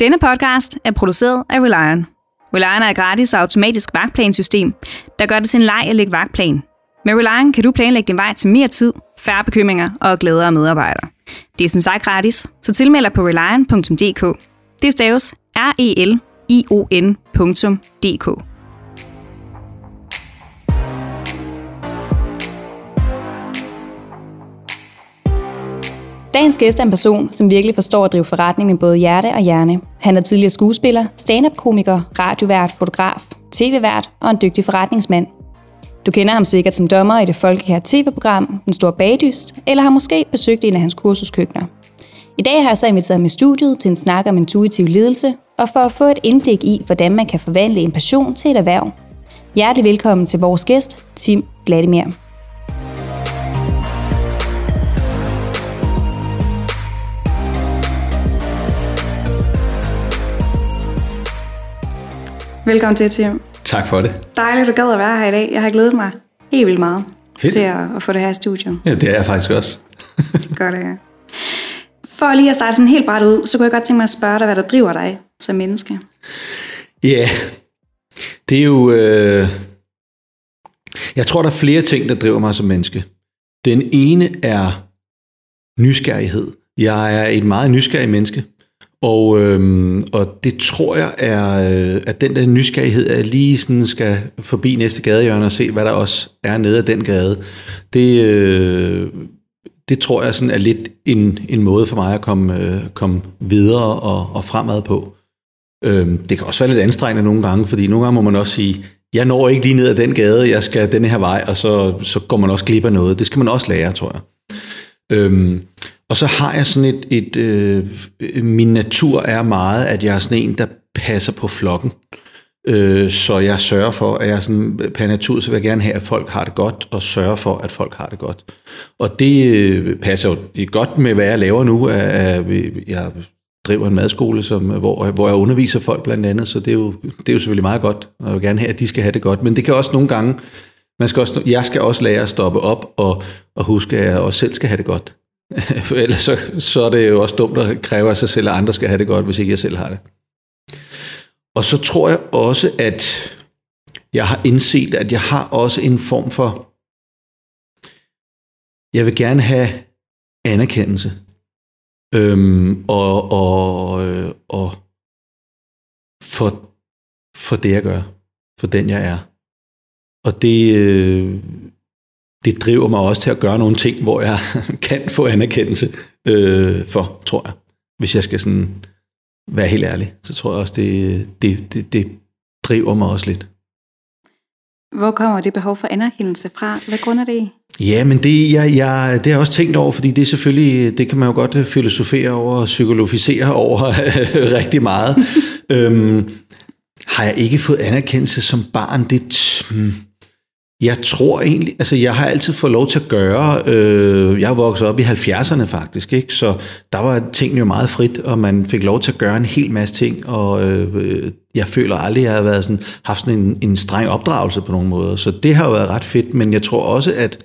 Denne podcast er produceret af Relion. Relion er et gratis og automatisk vagtplansystem, der gør det sin leg at lægge vagtplan. Med Relion kan du planlægge din vej til mere tid, færre bekymringer og glædere medarbejdere. Det er som sagt gratis, så tilmeld dig på relion.dk. Det staves R-E-L-I-O-N.dk. Dagens gæst er en person, som virkelig forstår at drive forretning med både hjerte og hjerne. Han er tidligere skuespiller, stand-up-komiker, radiovært, fotograf, tv-vært og en dygtig forretningsmand. Du kender ham sikkert som dommer i det folkekære tv-program Den Store Bagdyst, eller har måske besøgt en af hans kursuskøkkener. I dag har jeg så inviteret ham i studiet til en snak om intuitiv ledelse, og for at få et indblik i, hvordan man kan forvandle en passion til et erhverv. Hjertelig velkommen til vores gæst, Tim Vladimir. Velkommen til, Tim. Tak for det. Dejligt, du gad at være her i dag. Jeg har glædet mig helt vildt meget Fedt. til at, at få det her i studiet. Ja, det er jeg faktisk også. Godt, ja. For lige at starte sådan helt bræt ud, så kunne jeg godt tænke mig at spørge dig, hvad der driver dig som menneske. Ja, yeah. det er jo... Øh... Jeg tror, der er flere ting, der driver mig som menneske. Den ene er nysgerrighed. Jeg er et meget nysgerrig menneske. Og, øhm, og det tror jeg er, øh, at den der nysgerrighed, at lige sådan skal forbi næste gadehjørne og se, hvad der også er nede af den gade, det, øh, det tror jeg sådan er lidt en, en måde for mig at komme, øh, komme videre og, og fremad på. Øhm, det kan også være lidt anstrengende nogle gange, fordi nogle gange må man også sige, jeg når ikke lige ned ad den gade, jeg skal den her vej, og så, så går man også glip af noget. Det skal man også lære, tror jeg. Øhm, og så har jeg sådan et, et øh, min natur er meget, at jeg er sådan en, der passer på flokken. Øh, så jeg sørger for, at jeg sådan, per natur, så vil jeg gerne have, at folk har det godt, og sørge for, at folk har det godt. Og det øh, passer jo det er godt med, hvad jeg laver nu. At, jeg driver en madskole, som, hvor, hvor jeg underviser folk blandt andet, så det er, jo, det er jo selvfølgelig meget godt, og jeg vil gerne have, at de skal have det godt. Men det kan også nogle gange, man skal også, jeg skal også lære at stoppe op og, og huske, at jeg også selv skal have det godt. For ellers så, så er det jo også dumt at kræve af sig selv, at andre skal have det godt, hvis ikke jeg selv har det. Og så tror jeg også, at jeg har indset, at jeg har også en form for, jeg vil gerne have anerkendelse. Øhm, og, og, og for, for det, jeg gør. For den, jeg er. Og det, øh, det driver mig også til at gøre nogle ting, hvor jeg kan få anerkendelse øh, for, tror jeg. Hvis jeg skal sådan være helt ærlig, så tror jeg også, det, det, det, det driver mig også lidt. Hvor kommer det behov for anerkendelse fra? Hvad grund er det i? Ja, men det, jeg, jeg, det har jeg også tænkt over, fordi det er selvfølgelig, det kan man jo godt filosofere over og psykologisere over rigtig meget. øhm, har jeg ikke fået anerkendelse som barn? Det, hmm, jeg tror egentlig, altså jeg har altid fået lov til at gøre, øh, jeg voksede op i 70'erne faktisk, ikke? så der var tingene jo meget frit, og man fik lov til at gøre en hel masse ting, og øh, jeg føler aldrig, at jeg har været sådan, haft sådan en, en streng opdragelse på nogen måde, så det har jo været ret fedt, men jeg tror også, at,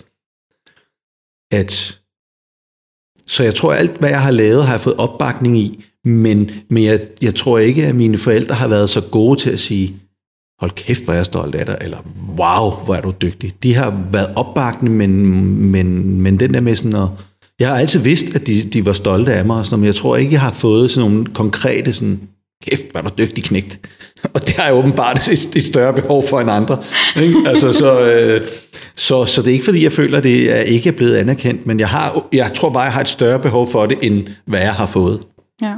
at så jeg tror, alt, hvad jeg har lavet, har jeg fået opbakning i, men, men jeg, jeg tror ikke, at mine forældre har været så gode til at sige, hold kæft, hvor er jeg stolt af dig, eller wow, hvor er du dygtig. De har været opbakende, men, men, men den der med sådan at, jeg har altid vidst, at de, de var stolte af mig, og sådan, men jeg tror ikke, jeg har fået sådan nogle konkrete sådan, kæft, hvor er du dygtig knægt. Og det har jeg åbenbart et, et større behov for end andre. Ikke? Altså, så, øh, så, så det er ikke fordi, jeg føler, at det er ikke er blevet anerkendt, men jeg, har, jeg tror bare, jeg har et større behov for det, end hvad jeg har fået. Ja.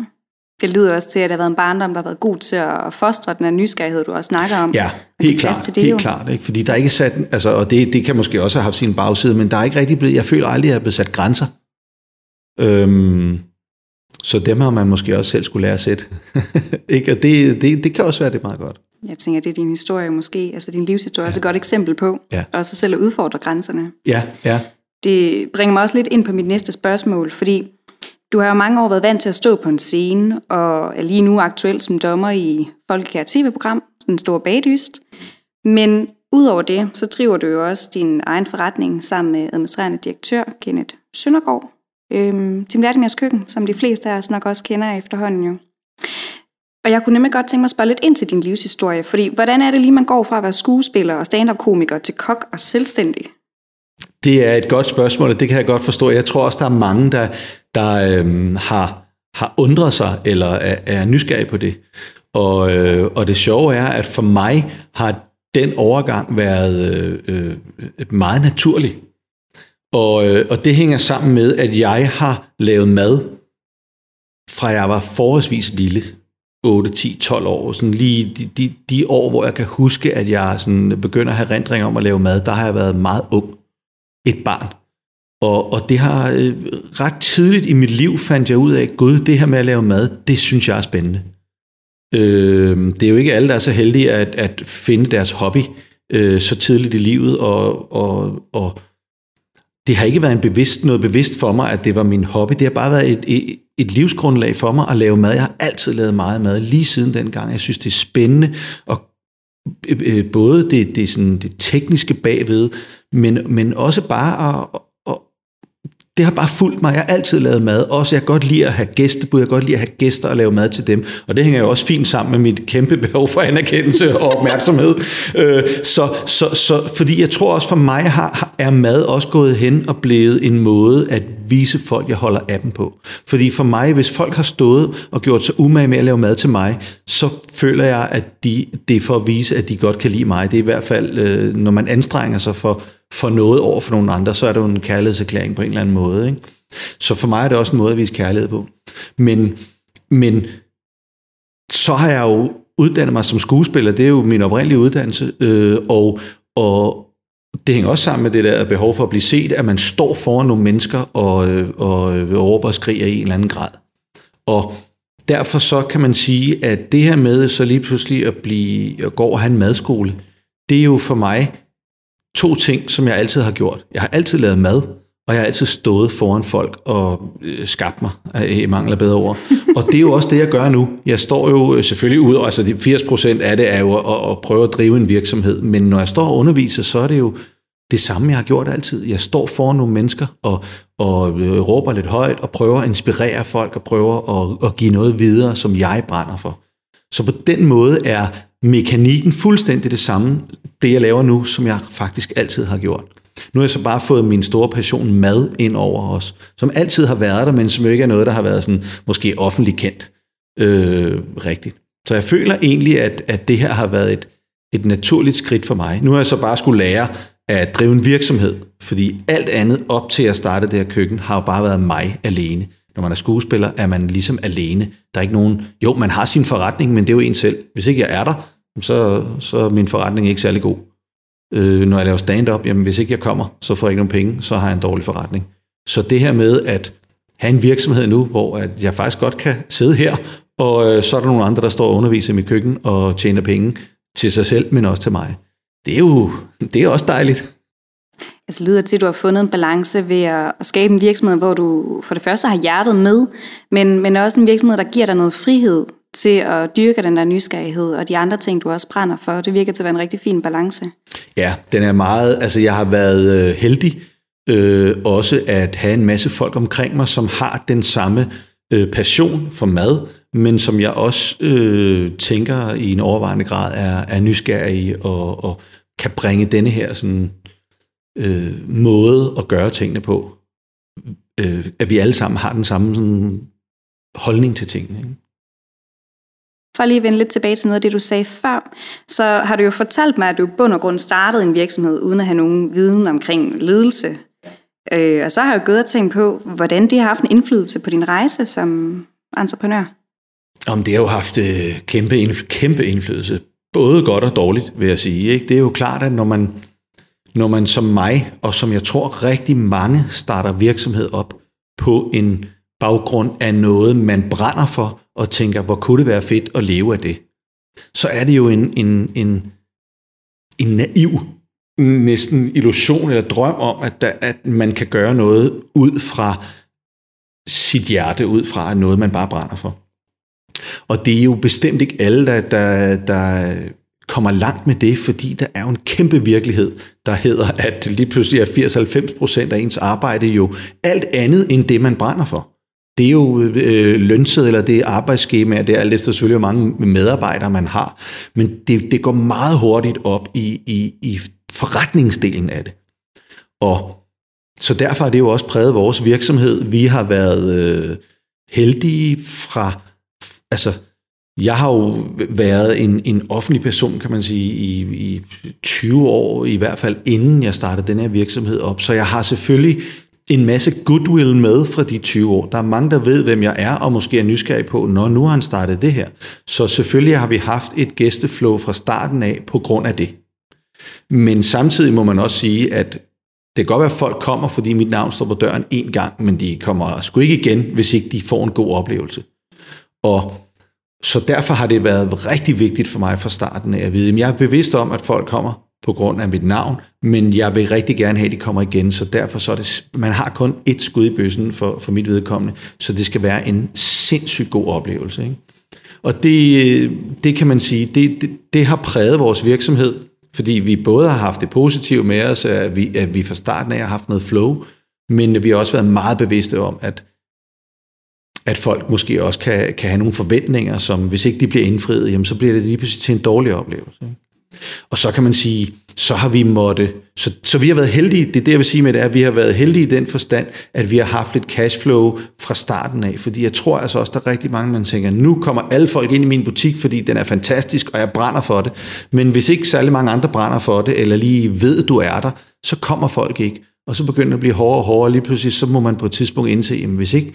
Det lyder også til, at det har været en barndom, der har været god til at fostre den her nysgerrighed, du også snakker om. Ja, helt klart. Til det, helt jo. klart ikke? Fordi der er ikke sat, altså, og det, det kan måske også have haft sin bagside, men der er ikke rigtig blevet, jeg føler aldrig, at jeg er blevet sat grænser. Øhm, så dem har man måske også selv skulle lære at sætte. ikke? Og det, det, det kan også være det meget godt. Jeg tænker, det er din historie måske, altså din livshistorie, ja. også et godt eksempel på, ja. og så selv at udfordre grænserne. Ja, ja. Det bringer mig også lidt ind på mit næste spørgsmål, fordi du har jo mange år været vant til at stå på en scene, og er lige nu aktuel som dommer i Folkekære TV-program, Den Store Bagdyst. Men udover det, så driver du jo også din egen forretning sammen med administrerende direktør Kenneth Søndergaard. Øhm, Tim Vladimirs Køkken, som de fleste af os nok også kender efterhånden jo. Og jeg kunne nemlig godt tænke mig at spørge lidt ind til din livshistorie, fordi hvordan er det lige, man går fra at være skuespiller og stand-up-komiker til kok og selvstændig? Det er et godt spørgsmål, og det kan jeg godt forstå. Jeg tror også, der er mange, der, der øhm, har, har undret sig eller er, er nysgerrige på det. Og, øh, og det sjove er, at for mig har den overgang været øh, øh, meget naturlig. Og, øh, og det hænger sammen med, at jeg har lavet mad, fra jeg var forholdsvis lille. 8, 10, 12 år. Sådan lige de, de, de år, hvor jeg kan huske, at jeg sådan begynder at have rendring om at lave mad, der har jeg været meget ung. Et barn. Og, og det har øh, ret tidligt i mit liv fandt jeg ud af, gud, det her med at lave mad, det synes jeg er spændende. Øh, det er jo ikke alle, der er så heldige at, at finde deres hobby øh, så tidligt i livet, og, og, og det har ikke været en bevidst, noget bevidst for mig, at det var min hobby. Det har bare været et, et, et livsgrundlag for mig at lave mad. Jeg har altid lavet meget mad, lige siden dengang. Jeg synes, det er spændende, og Øh, øh, både det, det, sådan, det tekniske bagved, men, men også bare at, det har bare fulgt mig. Jeg har altid lavet mad. Også jeg kan godt lide at have gæstebud. Jeg kan godt lide at have gæster og lave mad til dem. Og det hænger jo også fint sammen med mit kæmpe behov for anerkendelse og opmærksomhed. Øh, så, så, så, fordi jeg tror også for mig har, er mad også gået hen og blevet en måde at vise folk, jeg holder af dem på. Fordi for mig, hvis folk har stået og gjort sig umage med at lave mad til mig, så føler jeg, at de, det er for at vise, at de godt kan lide mig. Det er i hvert fald, øh, når man anstrenger sig for for noget over for nogle andre, så er det jo en kærlighedserklæring på en eller anden måde. Ikke? Så for mig er det også en måde at vise kærlighed på. Men, men så har jeg jo uddannet mig som skuespiller, det er jo min oprindelige uddannelse, øh, og, og det hænger også sammen med det der behov for at blive set, at man står foran nogle mennesker og, øh, og, og råber og skriger i en eller anden grad. Og derfor så kan man sige, at det her med så lige pludselig at, blive, at gå og have en madskole, det er jo for mig to ting, som jeg altid har gjort. Jeg har altid lavet mad, og jeg har altid stået foran folk og øh, skabt mig, øh, i mangler bedre ord. Og det er jo også det, jeg gør nu. Jeg står jo øh, selvfølgelig ud, og altså 80% af det er jo at, at prøve at drive en virksomhed, men når jeg står og underviser, så er det jo det samme, jeg har gjort altid. Jeg står foran nogle mennesker og, og øh, råber lidt højt og prøver at inspirere folk og prøver at, at give noget videre, som jeg brænder for. Så på den måde er mekanikken fuldstændig det samme, det jeg laver nu, som jeg faktisk altid har gjort. Nu har jeg så bare fået min store passion mad ind over os, som altid har været der, men som jo ikke er noget, der har været sådan, måske offentligt kendt øh, rigtigt. Så jeg føler egentlig, at, at det her har været et, et naturligt skridt for mig. Nu har jeg så bare skulle lære at drive en virksomhed, fordi alt andet op til at starte det her køkken, har jo bare været mig alene. Når man er skuespiller, er man ligesom alene. Der er ikke nogen... Jo, man har sin forretning, men det er jo en selv. Hvis ikke jeg er der, så, så er min forretning ikke særlig god. Øh, når jeg laver stand-up, jamen hvis ikke jeg kommer, så får jeg ikke nogen penge, så har jeg en dårlig forretning. Så det her med at have en virksomhed nu, hvor at jeg faktisk godt kan sidde her, og øh, så er der nogle andre, der står og underviser i mit køkken og tjener penge til sig selv, men også til mig. Det er jo det er også dejligt. Altså lyder til, at du har fundet en balance ved at skabe en virksomhed, hvor du for det første har hjertet med, men, men også en virksomhed, der giver dig noget frihed til at dyrke den der nysgerrighed, og de andre ting, du også brænder for. Det virker til at være en rigtig fin balance. Ja, den er meget, altså jeg har været øh, heldig øh, også at have en masse folk omkring mig, som har den samme øh, passion for mad, men som jeg også øh, tænker i en overvejende grad er, er nysgerrig og, og kan bringe denne her sådan, øh, måde at gøre tingene på. Øh, at vi alle sammen har den samme sådan, holdning til tingene. Ikke? For lige at vende lidt tilbage til noget af det, du sagde før, så har du jo fortalt mig, at du i bund og grund startede en virksomhed, uden at have nogen viden omkring ledelse. Øh, og så har jeg jo gået og tænkt på, hvordan det har haft en indflydelse på din rejse som entreprenør. Om det har jo haft øh, kæmpe, kæmpe, kæmpe indflydelse. Både godt og dårligt, vil jeg sige. Ikke? Det er jo klart, at når man, når man som mig, og som jeg tror rigtig mange, starter virksomhed op på en baggrund af noget, man brænder for, og tænker, hvor kunne det være fedt at leve af det, så er det jo en, en, en, en naiv næsten illusion eller drøm om, at, der, at man kan gøre noget ud fra sit hjerte, ud fra noget, man bare brænder for. Og det er jo bestemt ikke alle, der, der, der kommer langt med det, fordi der er jo en kæmpe virkelighed, der hedder, at lige pludselig er 80-90% af ens arbejde jo alt andet end det, man brænder for det er jo øh, lønset, eller det er arbejdsskema, det er alt efter selvfølgelig, hvor mange medarbejdere man har. Men det, det går meget hurtigt op i, i, i forretningsdelen af det. Og så derfor har det jo også præget vores virksomhed. Vi har været øh, heldige fra, altså jeg har jo været en, en offentlig person, kan man sige, i, i 20 år, i hvert fald inden jeg startede den her virksomhed op. Så jeg har selvfølgelig en masse goodwill med fra de 20 år. Der er mange, der ved, hvem jeg er, og måske er nysgerrig på, når nu har han startet det her. Så selvfølgelig har vi haft et gæsteflow fra starten af på grund af det. Men samtidig må man også sige, at det kan godt være, at folk kommer, fordi mit navn står på døren en gang, men de kommer sgu ikke igen, hvis ikke de får en god oplevelse. Og så derfor har det været rigtig vigtigt for mig fra starten af at vide, at jeg er bevidst om, at folk kommer på grund af mit navn, men jeg vil rigtig gerne have, at de kommer igen, så derfor så er det, man har kun et skud i bøssen for, for mit vedkommende, så det skal være en sindssygt god oplevelse. Ikke? Og det, det kan man sige, det, det, det har præget vores virksomhed, fordi vi både har haft det positive med os, at vi, at vi fra starten af har haft noget flow, men vi har også været meget bevidste om, at at folk måske også kan, kan have nogle forventninger, som hvis ikke de bliver indfriet, jamen, så bliver det lige pludselig til en dårlig oplevelse. Og så kan man sige, så har vi måtte, så, så vi har været heldige, det er det, jeg vil sige med det, er, at vi har været heldige i den forstand, at vi har haft lidt cashflow fra starten af, fordi jeg tror altså også, der er rigtig mange, man tænker, nu kommer alle folk ind i min butik, fordi den er fantastisk, og jeg brænder for det, men hvis ikke særlig mange andre brænder for det, eller lige ved, du er der, så kommer folk ikke, og så begynder det at blive hårdere og hårdere, og lige pludselig så må man på et tidspunkt indse, jamen hvis ikke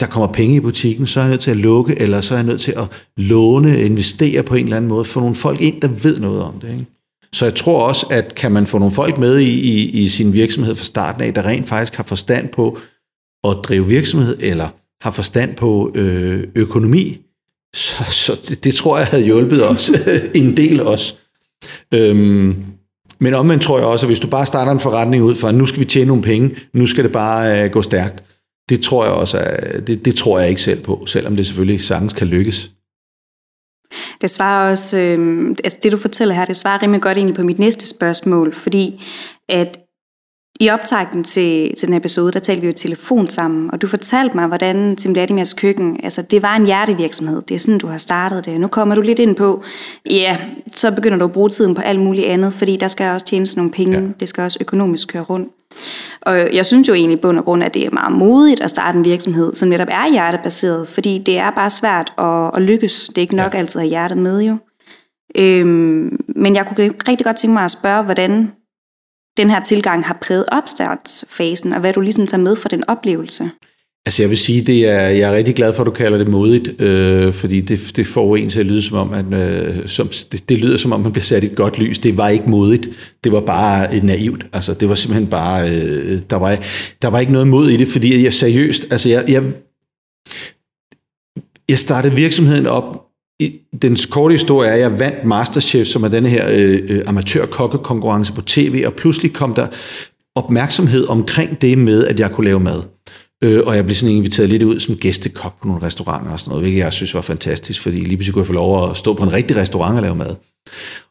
der kommer penge i butikken, så er jeg nødt til at lukke, eller så er jeg nødt til at låne, investere på en eller anden måde, få nogle folk ind, der ved noget om det. Ikke? Så jeg tror også, at kan man få nogle folk med i, i, i sin virksomhed fra starten af, der rent faktisk har forstand på at drive virksomhed, eller har forstand på øh, økonomi, så, så det, det tror jeg havde hjulpet os en del også. Øhm, men omvendt tror jeg også, at hvis du bare starter en forretning ud fra, at nu skal vi tjene nogle penge, nu skal det bare øh, gå stærkt, det tror jeg også, er, det, det tror jeg ikke selv på, selvom det selvfølgelig sagtens kan lykkes. Det svarer også, øh, altså det du fortæller her, det svarer rimelig godt egentlig på mit næste spørgsmål, fordi at i optakten til, til den episode, der talte vi jo telefon sammen, og du fortalte mig, hvordan Tim Vladimirs køkken, altså det var en hjertevirksomhed, det er sådan, du har startet det. Nu kommer du lidt ind på, ja, så begynder du at bruge tiden på alt muligt andet, fordi der skal også tjenes nogle penge, ja. det skal også økonomisk køre rundt. Og jeg synes jo egentlig bund og grund, at det er meget modigt at starte en virksomhed, som netop er hjertebaseret, fordi det er bare svært at, at lykkes. Det er ikke nok ja. altid at have hjertet med jo. Øhm, men jeg kunne rigtig godt tænke mig at spørge, hvordan den her tilgang har præget opstartsfasen, og hvad du ligesom tager med fra den oplevelse. Altså jeg vil sige, det er, jeg er rigtig glad for, at du kalder det modigt, øh, fordi det, det får en til at lyde som om, at øh, som, det, det lyder som om, man bliver sat i et godt lys. Det var ikke modigt, det var bare øh, naivt. Altså det var simpelthen bare, øh, der, var, der var ikke noget mod i det, fordi jeg seriøst, altså jeg, jeg, jeg startede virksomheden op den korte historie er, at jeg vandt Masterchef, som er denne her øh, øh amatør-kokkekonkurrence på tv, og pludselig kom der opmærksomhed omkring det med, at jeg kunne lave mad. Øh, og jeg blev sådan inviteret lidt ud som gæstekok på nogle restauranter og sådan noget, hvilket jeg synes var fantastisk, fordi lige pludselig kunne jeg få lov at stå på en rigtig restaurant og lave mad.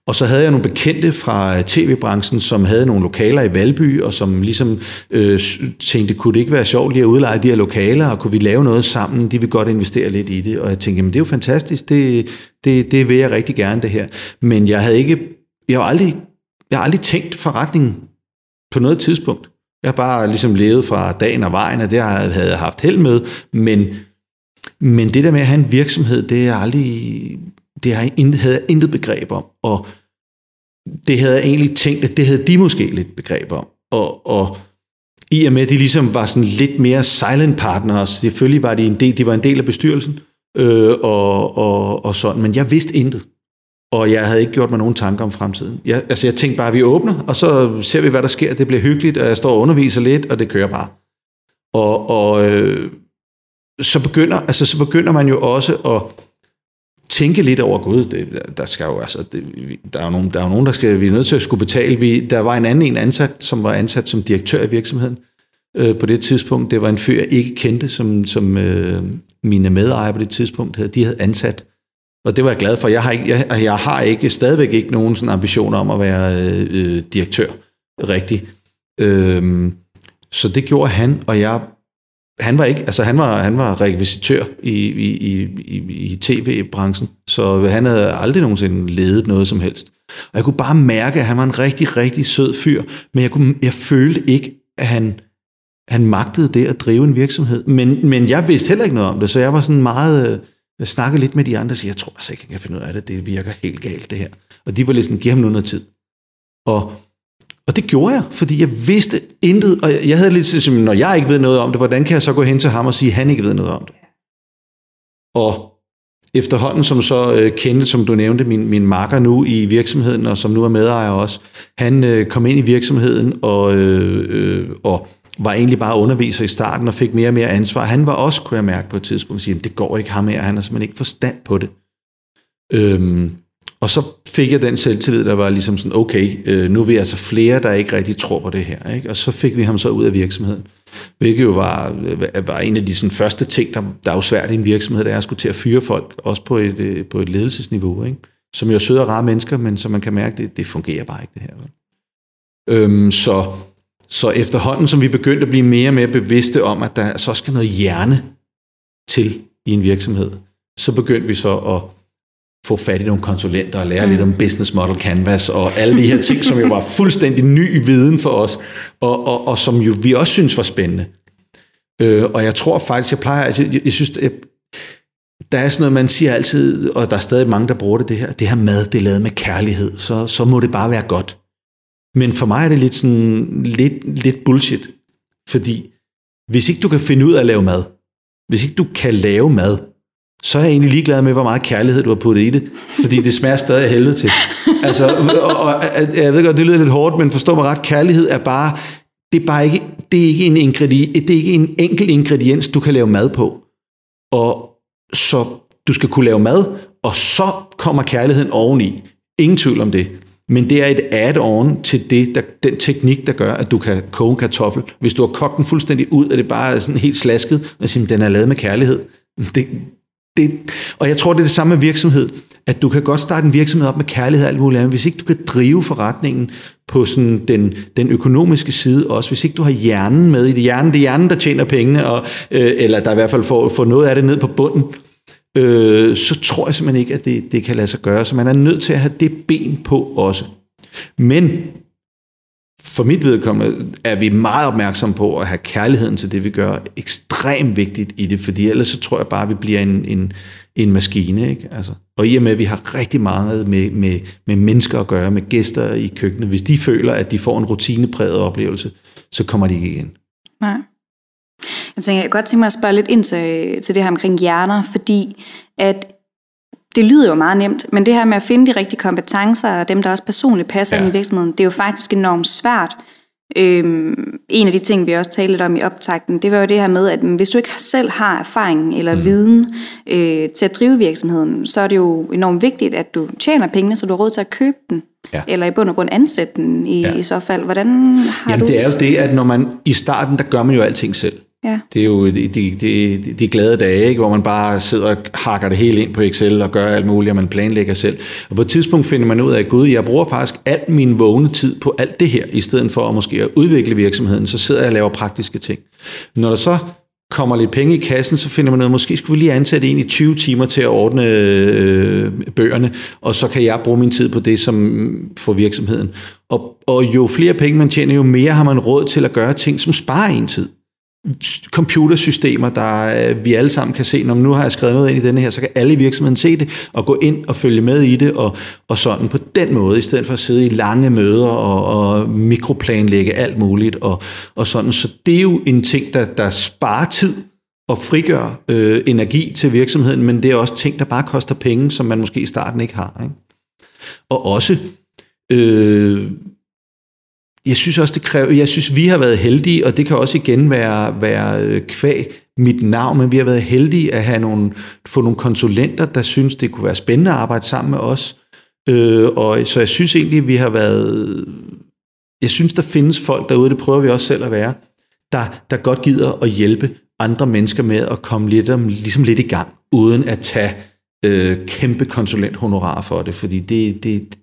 Og så havde jeg nogle bekendte fra tv-branchen, som havde nogle lokaler i Valby, og som ligesom øh, tænkte, kunne det ikke være sjovt lige at udleje de her lokaler, og kunne vi lave noget sammen? De vil godt investere lidt i det. Og jeg tænkte, jamen det er jo fantastisk, det, det, det vil jeg rigtig gerne det her. Men jeg havde ikke, jeg har aldrig, jeg har aldrig tænkt forretningen på noget tidspunkt. Jeg har bare ligesom levet fra dagen og vejen, og det havde jeg haft held med, men, men det der med at have en virksomhed, det er aldrig, det havde jeg intet begreb om, og det havde jeg egentlig tænkt, at det havde de måske lidt begreb om. Og, og i og med, at de ligesom var sådan lidt mere silent partners, selvfølgelig var de en del, de var en del af bestyrelsen, øh, og, og, og sådan, men jeg vidste intet. Og jeg havde ikke gjort mig nogen tanker om fremtiden. Jeg, altså jeg tænkte bare, at vi åbner, og så ser vi, hvad der sker. Det bliver hyggeligt, og jeg står og underviser lidt, og det kører bare. Og, og øh, så, begynder, altså, så begynder man jo også at tænke lidt over, gud, det, der skal jo, altså, det, der er jo nogen, der er jo nogen, der skal, vi er nødt til at skulle betale. Vi, der var en anden en ansat, som var ansat som direktør i virksomheden øh, på det tidspunkt. Det var en fyr, jeg ikke kendte, som, som øh, mine medejere på det tidspunkt havde. De havde ansat. Og det var jeg glad for. Jeg har ikke, jeg, altså, jeg har ikke stadigvæk ikke nogen sådan ambitioner om at være øh, øh, direktør, rigtig. Øhm, så det gjorde han, og jeg han var ikke, altså han var, han var rekvisitør i, i, i, i, i tv-branchen, så han havde aldrig nogensinde ledet noget som helst. Og jeg kunne bare mærke, at han var en rigtig, rigtig sød fyr, men jeg, kunne, jeg følte ikke, at han, han magtede det at drive en virksomhed. Men, men jeg vidste heller ikke noget om det, så jeg var sådan meget... Øh, jeg snakkede lidt med de andre og siger, jeg tror altså ikke, jeg kan finde ud af det, det virker helt galt det her. Og de var lidt sådan, giv ham nu noget tid. Og, og det gjorde jeg, fordi jeg vidste intet, og jeg havde lidt sådan, når jeg ikke ved noget om det, hvordan kan jeg så gå hen til ham og sige, at han ikke ved noget om det? Og efterhånden, som så øh, kendte, som du nævnte, min, min marker nu i virksomheden, og som nu er medejer også, han øh, kom ind i virksomheden og, øh, øh, og var egentlig bare underviser i starten og fik mere og mere ansvar. Han var også, kunne jeg mærke på et tidspunkt, sige, det går ikke ham her, han har simpelthen ikke forstand på det. Øhm, og så fik jeg den selvtillid, der var ligesom sådan, okay, øh, nu er vi altså flere, der ikke rigtig tror på det her. Ikke? Og så fik vi ham så ud af virksomheden. Hvilket jo var, øh, var en af de sådan, første ting, der, der er jo svært i en virksomhed, der er at skulle til at fyre folk, også på et, øh, på et ledelsesniveau. Ikke? Som jo er søde og rare mennesker, men som man kan mærke, det, det fungerer bare ikke det her. Øhm, så, så efterhånden, som vi begyndte at blive mere og mere bevidste om, at der så skal noget hjerne til i en virksomhed, så begyndte vi så at få fat i nogle konsulenter og lære mm. lidt om business model canvas og alle de her ting, som jo var fuldstændig ny viden for os, og, og, og som jo vi også synes var spændende. Øh, og jeg tror faktisk, jeg plejer, altså, jeg, jeg synes, jeg, der er sådan noget, man siger altid, og der er stadig mange, der bruger det, det her, det her mad, det er lavet med kærlighed, så, så må det bare være godt. Men for mig er det lidt sådan, lidt, lidt bullshit, fordi hvis ikke du kan finde ud af at lave mad, hvis ikke du kan lave mad, så er jeg egentlig ligeglad med, hvor meget kærlighed du har puttet i det, fordi det smager stadig af helvede til. Altså, og, og, jeg ved godt, det lyder lidt hårdt, men forstå mig ret, kærlighed er bare, det er bare ikke, det er ikke en, ingrediens, det er ikke en enkelt ingrediens, du kan lave mad på. Og så du skal kunne lave mad, og så kommer kærligheden oveni. Ingen tvivl om det. Men det er et add-on til det, der, den teknik, der gør, at du kan koge en kartoffel. Hvis du har kogt den fuldstændig ud, er det bare sådan helt slasket, og siger, den er lavet med kærlighed. Det, det, og jeg tror, det er det samme med virksomhed, at du kan godt starte en virksomhed op med kærlighed og alt muligt andet, hvis ikke du kan drive forretningen på sådan den, den økonomiske side også, hvis ikke du har hjernen med i det. Hjernen, det er hjernen, der tjener pengene, og, øh, eller der i hvert fald får, får noget af det ned på bunden, øh, så tror jeg simpelthen ikke, at det, det kan lade sig gøre. Så man er nødt til at have det ben på også. Men for mit vedkommende er vi meget opmærksomme på at have kærligheden til det, vi gør, ekstremt vigtigt i det, fordi ellers så tror jeg bare, at vi bliver en, en, en maskine. Ikke? Altså, og i og med, at vi har rigtig meget med, med, med mennesker at gøre, med gæster i køkkenet, hvis de føler, at de får en rutinepræget oplevelse, så kommer de ikke igen. Nej. Jeg tænker, jeg godt tænke mig at spørge lidt ind til, til det her omkring hjerner, fordi at det lyder jo meget nemt, men det her med at finde de rigtige kompetencer, og dem, der også personligt passer ja. ind i virksomheden, det er jo faktisk enormt svært. Øhm, en af de ting, vi også talte lidt om i optakten, det var jo det her med, at hvis du ikke selv har erfaring eller mm. viden øh, til at drive virksomheden, så er det jo enormt vigtigt, at du tjener pengene, så du har råd til at købe den. Ja. Eller i bund og grund ansætte den i, ja. i så fald. Hvordan har Jamen, du... det er jo det, at når man i starten, der gør man jo alting selv. Ja. Det er jo de, de, de, de glade dage, ikke? hvor man bare sidder og hakker det hele ind på Excel og gør alt muligt, og man planlægger selv. Og på et tidspunkt finder man ud af, at gud, jeg bruger faktisk al min vågne tid på alt det her, i stedet for at måske at udvikle virksomheden, så sidder jeg og laver praktiske ting. Når der så kommer lidt penge i kassen, så finder man ud af, måske skulle vi lige ansætte en i 20 timer til at ordne øh, bøgerne, og så kan jeg bruge min tid på det som for virksomheden. Og, og jo flere penge man tjener, jo mere har man råd til at gøre ting, som sparer en tid computersystemer, der øh, vi alle sammen kan se, når nu har jeg skrevet noget ind i denne her, så kan alle i virksomheden se det og gå ind og følge med i det og, og sådan på den måde, i stedet for at sidde i lange møder og, og mikroplanlægge alt muligt og, og sådan. Så det er jo en ting, der, der sparer tid og frigør øh, energi til virksomheden, men det er også ting, der bare koster penge, som man måske i starten ikke har. Ikke? Og også øh, jeg synes også, det kræver, jeg synes, vi har været heldige, og det kan også igen være, være øh, kvæg mit navn, men vi har været heldige at have nogle, få nogle konsulenter, der synes, det kunne være spændende at arbejde sammen med os. Øh, og så jeg synes egentlig, vi har været, jeg synes, der findes folk derude, det prøver vi også selv at være, der, der godt gider at hjælpe andre mennesker med at komme lidt, om, ligesom lidt i gang, uden at tage øh, kæmpe konsulenthonorar for det, fordi det, det,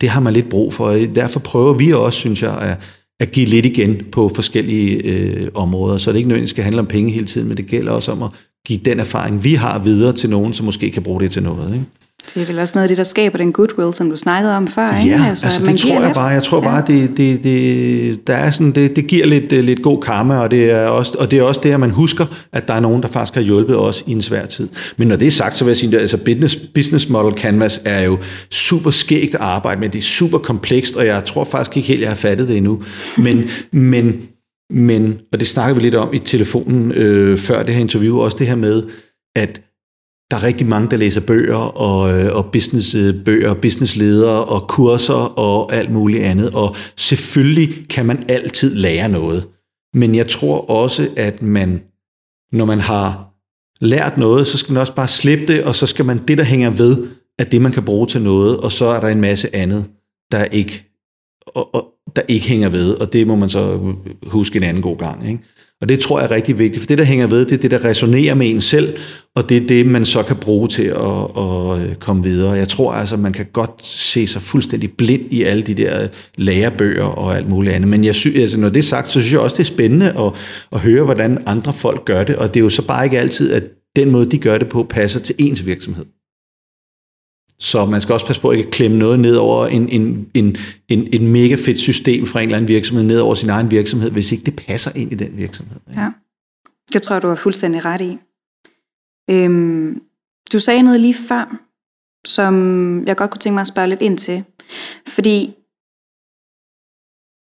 det har man lidt brug for. Derfor prøver vi også, synes jeg, at, at give lidt igen på forskellige øh, områder. Så det ikke nødvendigvis skal handle om penge hele tiden, men det gælder også om at give den erfaring, vi har videre til nogen, som måske kan bruge det til noget. Ikke? Det er vel også noget af det, der skaber den goodwill, som du snakkede om før, ja, ikke? Altså, altså det man tror jeg lidt. bare. Jeg tror ja. bare, det, det, det, der er sådan, det, det giver lidt, øh, lidt god karma, og det, er også, og det er også det, at man husker, at der er nogen, der faktisk har hjulpet os i en svær tid. Men når det er sagt, så vil jeg sige, at altså business, business Model Canvas er jo super skægt at arbejde med. Det er super komplekst, og jeg tror faktisk ikke helt, jeg har fattet det endnu. Men, men, men og det snakker vi lidt om i telefonen øh, før det her interview, også det her med, at der er rigtig mange, der læser bøger og, øh, og businessbøger, øh, businessledere og kurser og alt muligt andet. Og selvfølgelig kan man altid lære noget. Men jeg tror også, at man, når man har lært noget, så skal man også bare slippe det, og så skal man det, der hænger ved, at det, man kan bruge til noget, og så er der en masse andet, der ikke, og, og, der ikke hænger ved, og det må man så huske en anden god gang. Ikke? Og det tror jeg er rigtig vigtigt, for det, der hænger ved, det er det, der resonerer med en selv, og det er det, man så kan bruge til at, at øh, komme videre. Jeg tror altså, man kan godt se sig fuldstændig blind i alle de der øh, lærebøger og alt muligt andet. Men jeg synes, altså, når det er sagt, så synes jeg også, det er spændende at, at høre, hvordan andre folk gør det, og det er jo så bare ikke altid, at den måde, de gør det på, passer til ens virksomhed. Så man skal også passe på at ikke klemme noget ned over en, en, en, en, en mega fedt system fra en eller anden virksomhed, ned over sin egen virksomhed, hvis ikke det passer ind i den virksomhed. Ja, det tror jeg, du har fuldstændig ret i. Øhm, du sagde noget lige før, som jeg godt kunne tænke mig at spørge lidt ind til. Fordi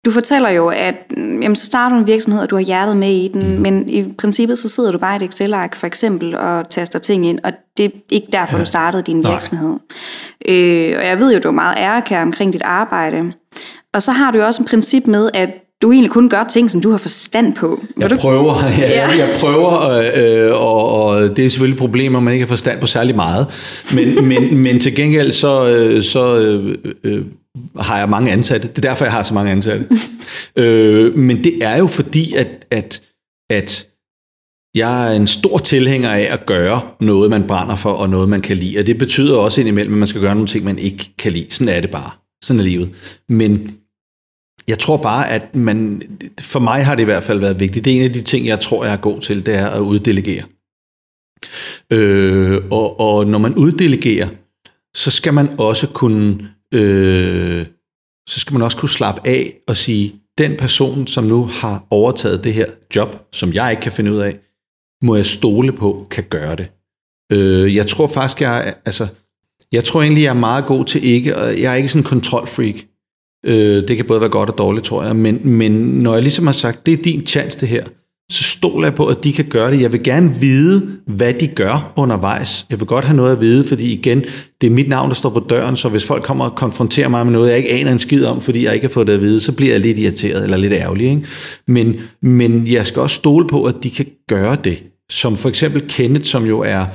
du fortæller jo, at mm, jamen, så starter du en virksomhed, og du har hjertet med i den, mm. men i princippet så sidder du bare i et Excel-ark for eksempel og taster ting ind, og det er ikke derfor, ja. du startede din Nej. virksomhed. Øh, og jeg ved jo, du er meget ærekær omkring dit arbejde. Og så har du jo også en princip med, at du egentlig kun gør ting, som du har forstand på. jeg du? prøver, ja, ja. jeg prøver, øh, og, og det er selvfølgelig et problem, at man ikke har forstand på særlig meget. Men, men, men til gengæld så, øh, så øh, øh, har jeg mange ansatte. Det er derfor, jeg har så mange ansatte. øh, men det er jo fordi, at, at, at jeg er en stor tilhænger af at gøre noget, man brænder for, og noget, man kan lide. Og det betyder også indimellem, at man skal gøre nogle ting, man ikke kan lide. Sådan er det bare. Sådan er livet. Men jeg tror bare, at man, for mig har det i hvert fald været vigtigt. Det er en af de ting, jeg tror, jeg er god til, det er at uddelegere. Øh, og, og når man uddelegerer, så skal man også kunne øh, så skal man også kunne slappe af og sige, den person, som nu har overtaget det her job, som jeg ikke kan finde ud af, må jeg stole på, kan gøre det. Øh, jeg tror faktisk, jeg altså, jeg tror egentlig, jeg er meget god til ikke, og jeg er ikke sådan en kontrolfreak. Øh, det kan både være godt og dårligt, tror jeg, men, men når jeg ligesom har sagt, det er din chance det her, så stoler jeg på, at de kan gøre det. Jeg vil gerne vide, hvad de gør undervejs. Jeg vil godt have noget at vide, fordi igen, det er mit navn, der står på døren, så hvis folk kommer og konfronterer mig med noget, jeg ikke aner en skid om, fordi jeg ikke har fået det at vide, så bliver jeg lidt irriteret eller lidt ærgerlig. Ikke? Men, men jeg skal også stole på, at de kan gøre det som for eksempel Kenneth, som jo er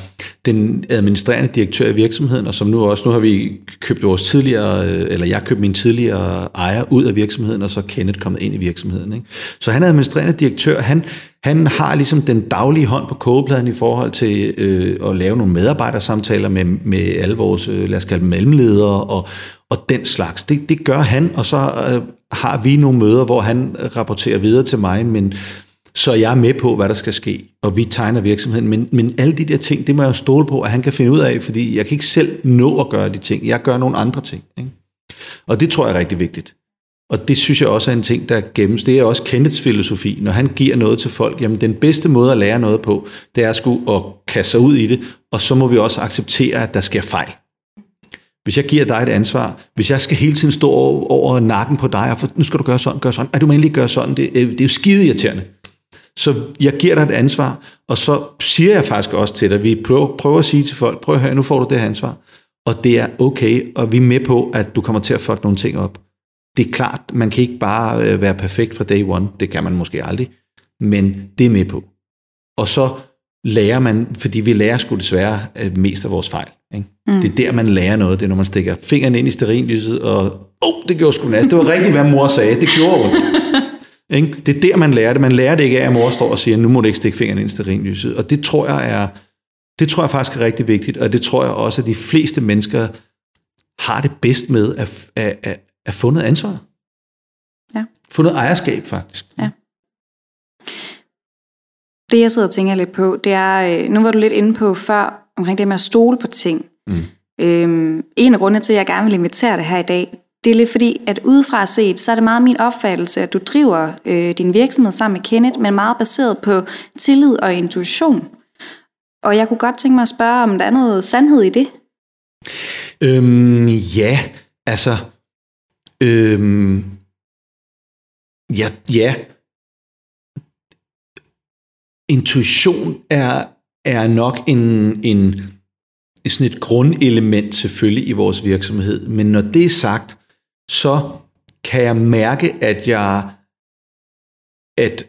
den administrerende direktør i virksomheden, og som nu også, nu har vi købt vores tidligere, øh, eller jeg købte min tidligere ejer ud af virksomheden, og så er Kenneth kommet ind i virksomheden. Ikke? Så han er administrerende direktør, han, han har ligesom den daglige hånd på kogepladen i forhold til øh, at lave nogle medarbejdersamtaler med, med alle vores, øh, lad os kalde dem mellemledere, og, og den slags. Det, det gør han, og så øh, har vi nogle møder, hvor han rapporterer videre til mig, men så jeg er med på, hvad der skal ske, og vi tegner virksomheden. Men, men alle de der ting, det må jeg jo stole på, at han kan finde ud af, fordi jeg kan ikke selv nå at gøre de ting. Jeg gør nogle andre ting. Ikke? Og det tror jeg er rigtig vigtigt. Og det synes jeg også er en ting, der gemmes. Det er også Kenneths filosofi. Når han giver noget til folk, jamen den bedste måde at lære noget på, det er at skulle at kaste sig ud i det, og så må vi også acceptere, at der sker fejl. Hvis jeg giver dig et ansvar, hvis jeg skal hele tiden stå over, over nakken på dig, og for, nu skal du gøre sådan, gøre sådan, ej, du må endelig gøre sådan, det, øh, det er jo skide irriterende. Så jeg giver dig et ansvar, og så siger jeg faktisk også til dig, vi prøver, prøver at sige til folk, prøv at høre, nu får du det her ansvar. Og det er okay, og vi er med på, at du kommer til at fuck nogle ting op. Det er klart, man kan ikke bare øh, være perfekt fra day one, det kan man måske aldrig, men det er med på. Og så lærer man, fordi vi lærer sgu desværre øh, mest af vores fejl. Ikke? Mm. Det er der, man lærer noget, det er, når man stikker fingeren ind i sterinlyset, og oh, det gjorde sgu næst. Det var rigtigt, hvad mor sagde, det gjorde ondt. Ikke? Det er der, man lærer det. Man lærer det ikke af, at mor står og siger, nu må du ikke stikke fingeren ind i sterinlyset. Og det tror jeg er, det tror jeg faktisk er rigtig vigtigt, og det tror jeg også, at de fleste mennesker har det bedst med at, at, at, at få noget ansvar. Ja. få noget ejerskab faktisk. Ja. Det jeg sidder og tænker lidt på, det er, øh, nu var du lidt inde på før, omkring det med at stole på ting. Mm. Øhm, en af grundene til, at jeg gerne vil invitere dig her i dag, det er lidt fordi, at udefra set, så er det meget min opfattelse, at du driver øh, din virksomhed sammen med Kenneth, men meget baseret på tillid og intuition. Og jeg kunne godt tænke mig at spørge, om der er noget sandhed i det? Øhm, ja, altså... Øhm, ja, ja. Intuition er, er nok en, en, sådan et grundelement selvfølgelig i vores virksomhed. Men når det er sagt, så kan jeg mærke, at jeg at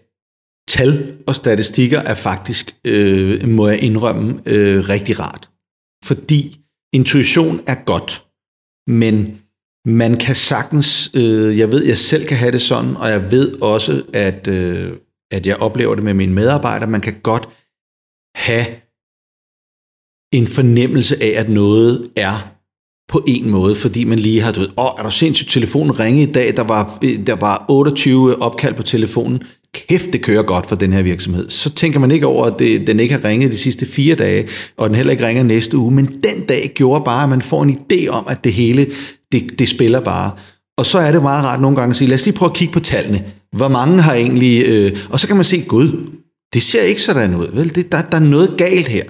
tal og statistikker er faktisk, øh, må jeg indrømme, øh, rigtig rart. Fordi intuition er godt, men man kan sagtens, øh, jeg ved, jeg selv kan have det sådan, og jeg ved også, at, øh, at jeg oplever det med mine medarbejdere, man kan godt have en fornemmelse af, at noget er på en måde, fordi man lige har, du ved, åh, er der sindssygt, telefonen ringe i dag, der var, der var 28 opkald på telefonen, kæft, det kører godt for den her virksomhed. Så tænker man ikke over, at det, den ikke har ringet de sidste fire dage, og den heller ikke ringer næste uge, men den dag gjorde bare, at man får en idé om, at det hele, det, det spiller bare. Og så er det meget rart nogle gange at sige, lad os lige prøve at kigge på tallene. Hvor mange har egentlig... Øh, og så kan man se, gud, det ser ikke sådan ud. Vel? Det, der, der er noget galt her.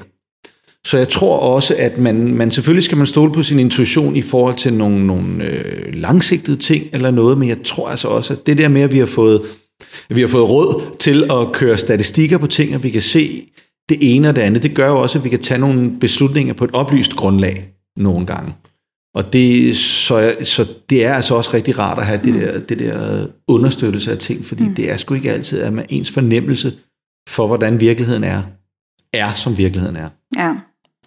Så jeg tror også, at man, man selvfølgelig skal man stole på sin intuition i forhold til nogle, nogle øh, langsigtede ting eller noget, men jeg tror altså også, at det der med, at vi har fået, at vi har fået råd til at køre statistikker på ting, og vi kan se det ene og det andet, det gør jo også, at vi kan tage nogle beslutninger på et oplyst grundlag nogle gange. Og det, så, så det er altså også rigtig rart at have det der, det der understøttelse af ting, fordi mm. det er sgu ikke altid, at man ens fornemmelse for, hvordan virkeligheden er, er som virkeligheden er. Ja.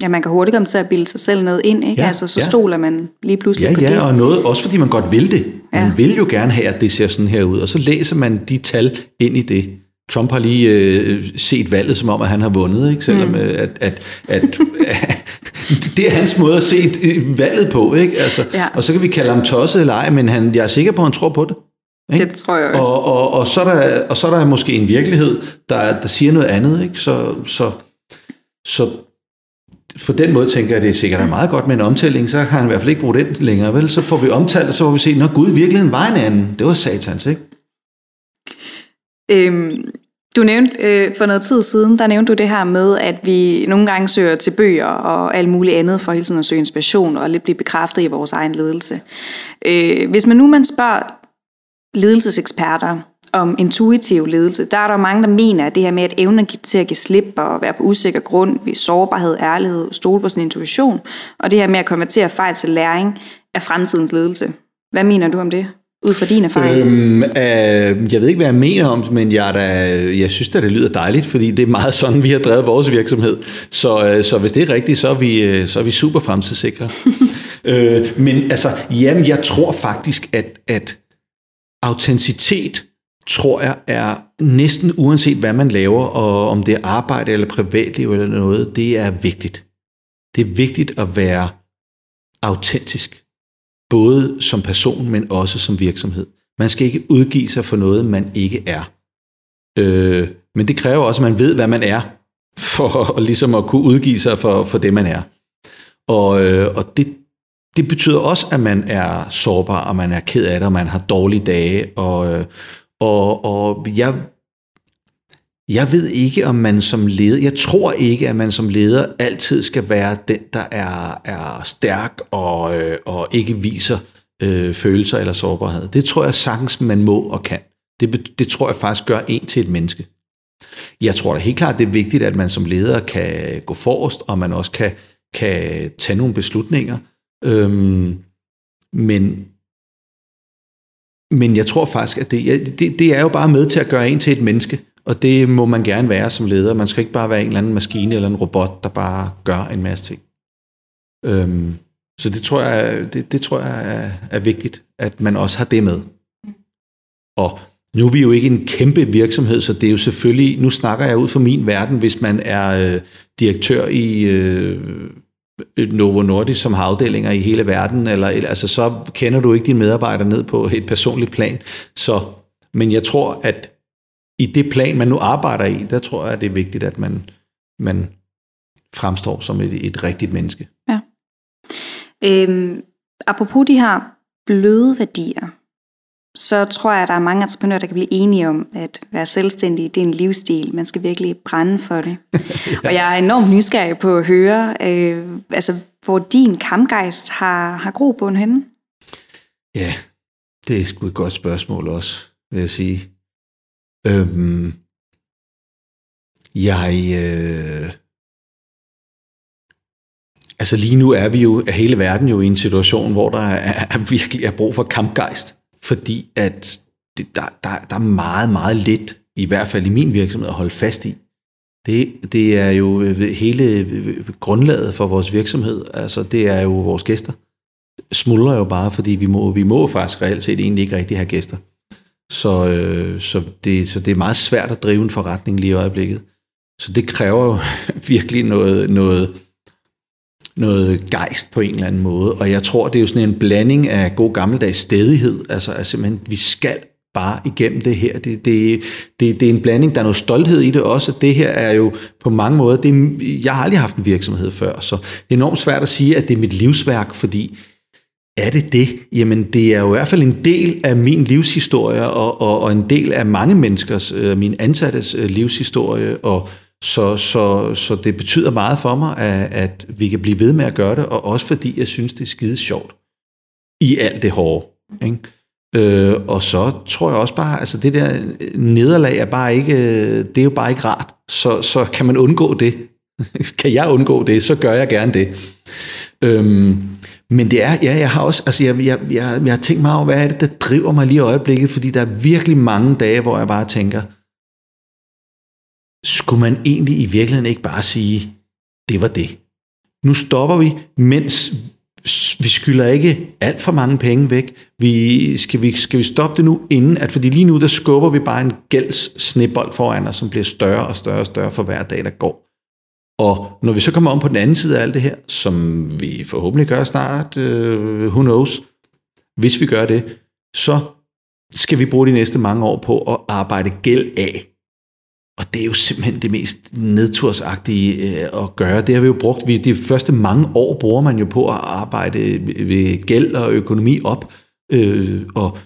Ja, man kan hurtigt komme til at bilde sig selv noget ind, ikke? Ja, altså, så ja. stoler man lige pludselig ja, på ja, det. Ja, og noget, også fordi man godt vil det. Man ja. vil jo gerne have, at det ser sådan her ud, og så læser man de tal ind i det. Trump har lige øh, set valget, som om, at han har vundet, ikke? selvom mm. Øh, at, at, at, det er hans måde at se valget på. Ikke? Altså, ja. Og så kan vi kalde ham tosset eller ej, men han, jeg er sikker på, at han tror på det. Ikke? Det tror jeg også. Og, og, og, så er der, og så er der måske en virkelighed, der, der siger noget andet. Ikke? Så, så, så på den måde tænker jeg, at det er sikkert er meget godt med en omtælling, så kan han i hvert fald ikke bruge den længere, vel? Så får vi omtalt, og så får vi se, når Gud virkelig var en anden. Det var satans, ikke? Øhm, du nævnte øh, for noget tid siden, der nævnte du det her med, at vi nogle gange søger til bøger og alt muligt andet for hele tiden at søge inspiration og lidt blive bekræftet i vores egen ledelse. Øh, hvis man nu man spørger ledelseseksperter, om intuitiv ledelse, der er der mange, der mener, at det her med at evne til at give slip og være på usikker grund ved sårbarhed, ærlighed, stole på sin intuition, og det her med at konvertere fejl til læring, er fremtidens ledelse. Hvad mener du om det? ud fra din erfaring? Øhm, øh, jeg ved ikke, hvad jeg mener om det, men jeg, da, jeg synes at det lyder dejligt, fordi det er meget sådan, vi har drevet vores virksomhed. Så, øh, så hvis det er rigtigt, så er vi, øh, så er vi super fremtidssikre. øh, men altså, jamen, jeg tror faktisk, at, at autenticitet tror jeg er næsten uanset hvad man laver, og om det er arbejde eller privatliv eller noget, det er vigtigt. Det er vigtigt at være autentisk. Både som person, men også som virksomhed. Man skal ikke udgive sig for noget, man ikke er. Øh, men det kræver også, at man ved, hvad man er, for ligesom at kunne udgive sig for, for det, man er. Og, øh, og det, det betyder også, at man er sårbar, og man er ked af det, og man har dårlige dage, og, øh, og, og jeg, jeg ved ikke, om man som leder, jeg tror ikke, at man som leder altid skal være den, der er, er stærk og, øh, og ikke viser øh, følelser eller sårbarhed. Det tror jeg sagtens, man må og kan. Det, det tror jeg faktisk gør en til et menneske. Jeg tror da helt klart, det er vigtigt, at man som leder kan gå forrest, og man også kan, kan tage nogle beslutninger. Øhm, men men jeg tror faktisk, at det, det, det er jo bare med til at gøre en til et menneske, og det må man gerne være som leder. Man skal ikke bare være en eller anden maskine eller en robot, der bare gør en masse ting. Øhm, så det tror jeg, det, det tror jeg er, er vigtigt, at man også har det med. Og nu er vi jo ikke en kæmpe virksomhed, så det er jo selvfølgelig, nu snakker jeg ud fra min verden, hvis man er øh, direktør i øh, Novo Nordisk, som har afdelinger i hele verden, eller, altså så kender du ikke dine medarbejdere ned på et personligt plan. Så Men jeg tror, at i det plan, man nu arbejder i, der tror jeg, at det er vigtigt, at man, man fremstår som et, et rigtigt menneske. Ja. Øhm, apropos de her bløde værdier, så tror jeg, at der er mange entreprenører, der kan blive enige om, at være selvstændig, det er en livsstil. Man skal virkelig brænde for det. ja. Og jeg er enormt nysgerrig på at høre, øh, altså, hvor din kampgejst har, har grobund henne. Ja, det er sgu et godt spørgsmål også, vil jeg sige. Øhm, jeg... Øh, altså lige nu er vi jo, hele verden jo i en situation, hvor der er, er virkelig er brug for kampgejst fordi at det, der, der, der er meget, meget lidt, i hvert fald i min virksomhed, at holde fast i. Det, det er jo øh, hele øh, grundlaget for vores virksomhed, altså det er jo vores gæster. Smuldrer jo bare, fordi vi må, vi må faktisk reelt set egentlig ikke rigtig have gæster. Så, øh, så, det, så det er meget svært at drive en forretning lige i øjeblikket. Så det kræver jo virkelig noget, noget, noget gejst på en eller anden måde. Og jeg tror, det er jo sådan en blanding af god gammeldags stedighed. Altså, altså simpelthen, vi skal bare igennem det her. Det, det, det, det er en blanding, der er noget stolthed i det også. Det her er jo på mange måder, det, jeg har aldrig haft en virksomhed før, så det er enormt svært at sige, at det er mit livsværk, fordi er det det? Jamen, det er jo i hvert fald en del af min livshistorie, og, og, og en del af mange menneskers, øh, min ansattes øh, livshistorie, og, så, så, så det betyder meget for mig, at, at vi kan blive ved med at gøre det, og også fordi jeg synes, det er skide sjovt i alt det hårde. Ikke? Øh, og så tror jeg også bare, altså det der nederlag er bare ikke, det er jo bare ikke rart. Så, så kan man undgå det. kan jeg undgå det, så gør jeg gerne det. Øhm, men det er, ja, jeg har også, altså jeg, jeg, jeg, jeg har tænkt meget over, hvad er det, der driver mig lige i øjeblikket, fordi der er virkelig mange dage, hvor jeg bare tænker, skulle man egentlig i virkeligheden ikke bare sige, det var det. Nu stopper vi, mens vi skylder ikke alt for mange penge væk. Vi, skal, vi, skal vi stoppe det nu inden? At, fordi lige nu, der skubber vi bare en gælds snebold foran os, som bliver større og større og større for hver dag, der går. Og når vi så kommer om på den anden side af alt det her, som vi forhåbentlig gør snart, uh, who knows, hvis vi gør det, så skal vi bruge de næste mange år på at arbejde gæld af. Og det er jo simpelthen det mest nedtursagtige øh, at gøre. Det har vi jo brugt. Vi, de første mange år bruger man jo på at arbejde ved gæld og økonomi op. Øh, og,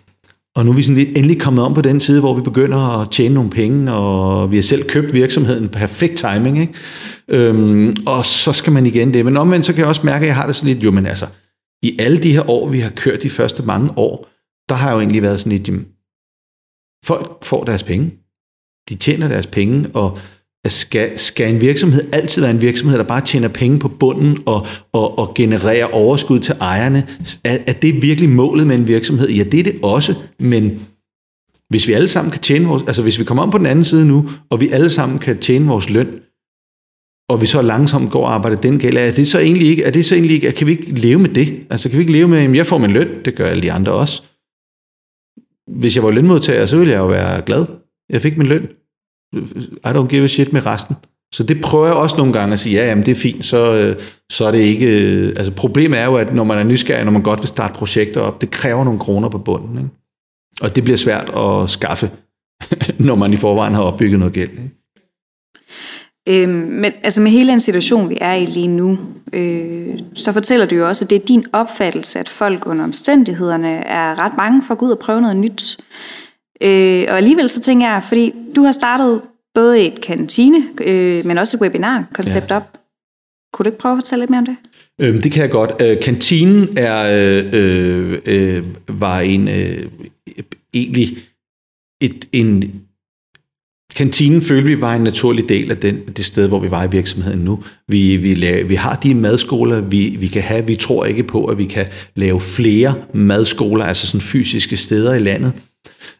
og nu er vi sådan lidt endelig kommet om på den side, hvor vi begynder at tjene nogle penge, og vi har selv købt virksomheden. Perfekt timing, ikke? Øhm, og så skal man igen det. Men omvendt, så kan jeg også mærke, at jeg har det sådan lidt, jo, men altså, i alle de her år, vi har kørt de første mange år, der har jo egentlig været sådan lidt, jamen, folk får deres penge de tjener deres penge, og skal, skal en virksomhed altid være en virksomhed, der bare tjener penge på bunden og, og, og genererer overskud til ejerne? Er, er det virkelig målet med en virksomhed? Ja, det er det også, men hvis vi alle sammen kan tjene vores, altså hvis vi kommer om på den anden side nu, og vi alle sammen kan tjene vores løn, og vi så langsomt går og arbejder den gæld, er det så egentlig ikke, er det så egentlig ikke, kan vi ikke leve med det? Altså kan vi ikke leve med, at jeg får min løn, det gør alle de andre også. Hvis jeg var lønmodtager, så ville jeg jo være glad. Jeg fik min løn. I don't give a shit med resten. Så det prøver jeg også nogle gange at sige, ja, jamen det er fint, så, øh, så er det ikke... Øh, altså problemet er jo, at når man er nysgerrig, når man godt vil starte projekter op, det kræver nogle kroner på bunden. Ikke? Og det bliver svært at skaffe, når man i forvejen har opbygget noget gæld. Ikke? Øhm, men altså med hele den situation, vi er i lige nu, øh, så fortæller du jo også, at det er din opfattelse, at folk under omstændighederne er ret bange for at gå ud og prøve noget nyt. Øh, og alligevel så tænker jeg, fordi du har startet både et kantine, øh, men også et webinar-koncept ja. op. Kunne du ikke prøve at fortælle lidt mere om det? Øhm, det kan jeg godt. Øh, kantinen er, øh, øh, var en øh, egentlig et, en Kantinen følte vi var en naturlig del af den, det sted, hvor vi var i virksomheden nu. Vi, vi, lave, vi har de madskoler, vi, vi kan have. Vi tror ikke på, at vi kan lave flere madskoler, altså sådan fysiske steder i landet.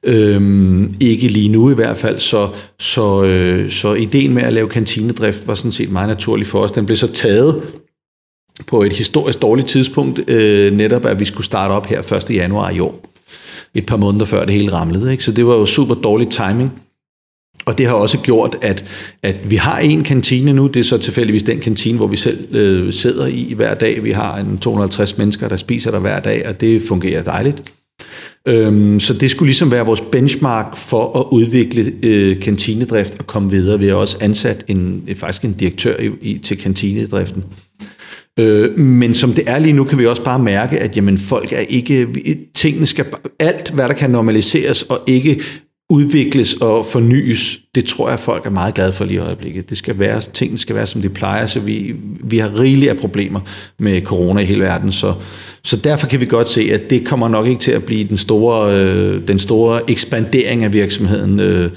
Øhm, ikke lige nu i hvert fald, så, så, øh, så ideen med at lave kantinedrift var sådan set meget naturlig for os. Den blev så taget på et historisk dårligt tidspunkt, øh, netop at vi skulle starte op her 1. januar i år. Et par måneder før det hele ramlede. Ikke? Så det var jo super dårlig timing. Og det har også gjort, at, at vi har en kantine nu. Det er så tilfældigvis den kantine, hvor vi selv øh, sidder i hver dag. Vi har en 250 mennesker, der spiser der hver dag, og det fungerer dejligt. Øhm, så det skulle ligesom være vores benchmark for at udvikle øh, kantinedrift og komme videre. Vi har også ansat en, øh, faktisk en direktør i, i, til kantinedriften. Øh, men som det er lige nu, kan vi også bare mærke, at jamen, folk er ikke... Tingene skal... Alt, hvad der kan normaliseres og ikke udvikles og fornyes, det tror jeg, folk er meget glade for lige i øjeblikket. Det skal være, tingene skal være, som de plejer, så vi, vi har rigeligt af problemer med corona i hele verden, så, så derfor kan vi godt se, at det kommer nok ikke til at blive den store, øh, den store ekspandering af virksomheden øh,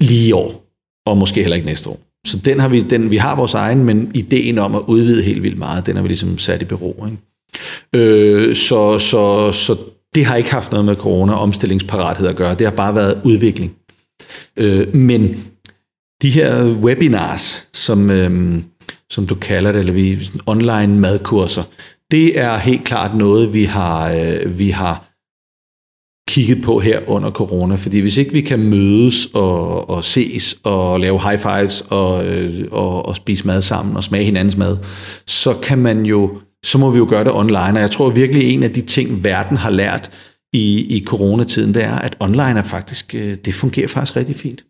lige i år, og måske heller ikke næste år. Så den har vi, den, vi har vores egen, men ideen om at udvide helt vildt meget, den har vi ligesom sat i bero. Ikke? Øh, så, så, så det har ikke haft noget med corona omstillingsparathed at gøre. Det har bare været udvikling. Øh, men de her webinars, som, øh, som du kalder det, eller vi online madkurser, det er helt klart noget, vi har, øh, vi har kigget på her under corona, fordi hvis ikke vi kan mødes og, og ses og lave high fives og, øh, og, og spise mad sammen og smage hinandens mad, så kan man jo så må vi jo gøre det online. Og jeg tror virkelig, en af de ting, verden har lært i, i coronatiden, det er, at online er faktisk, øh, det fungerer faktisk rigtig fint.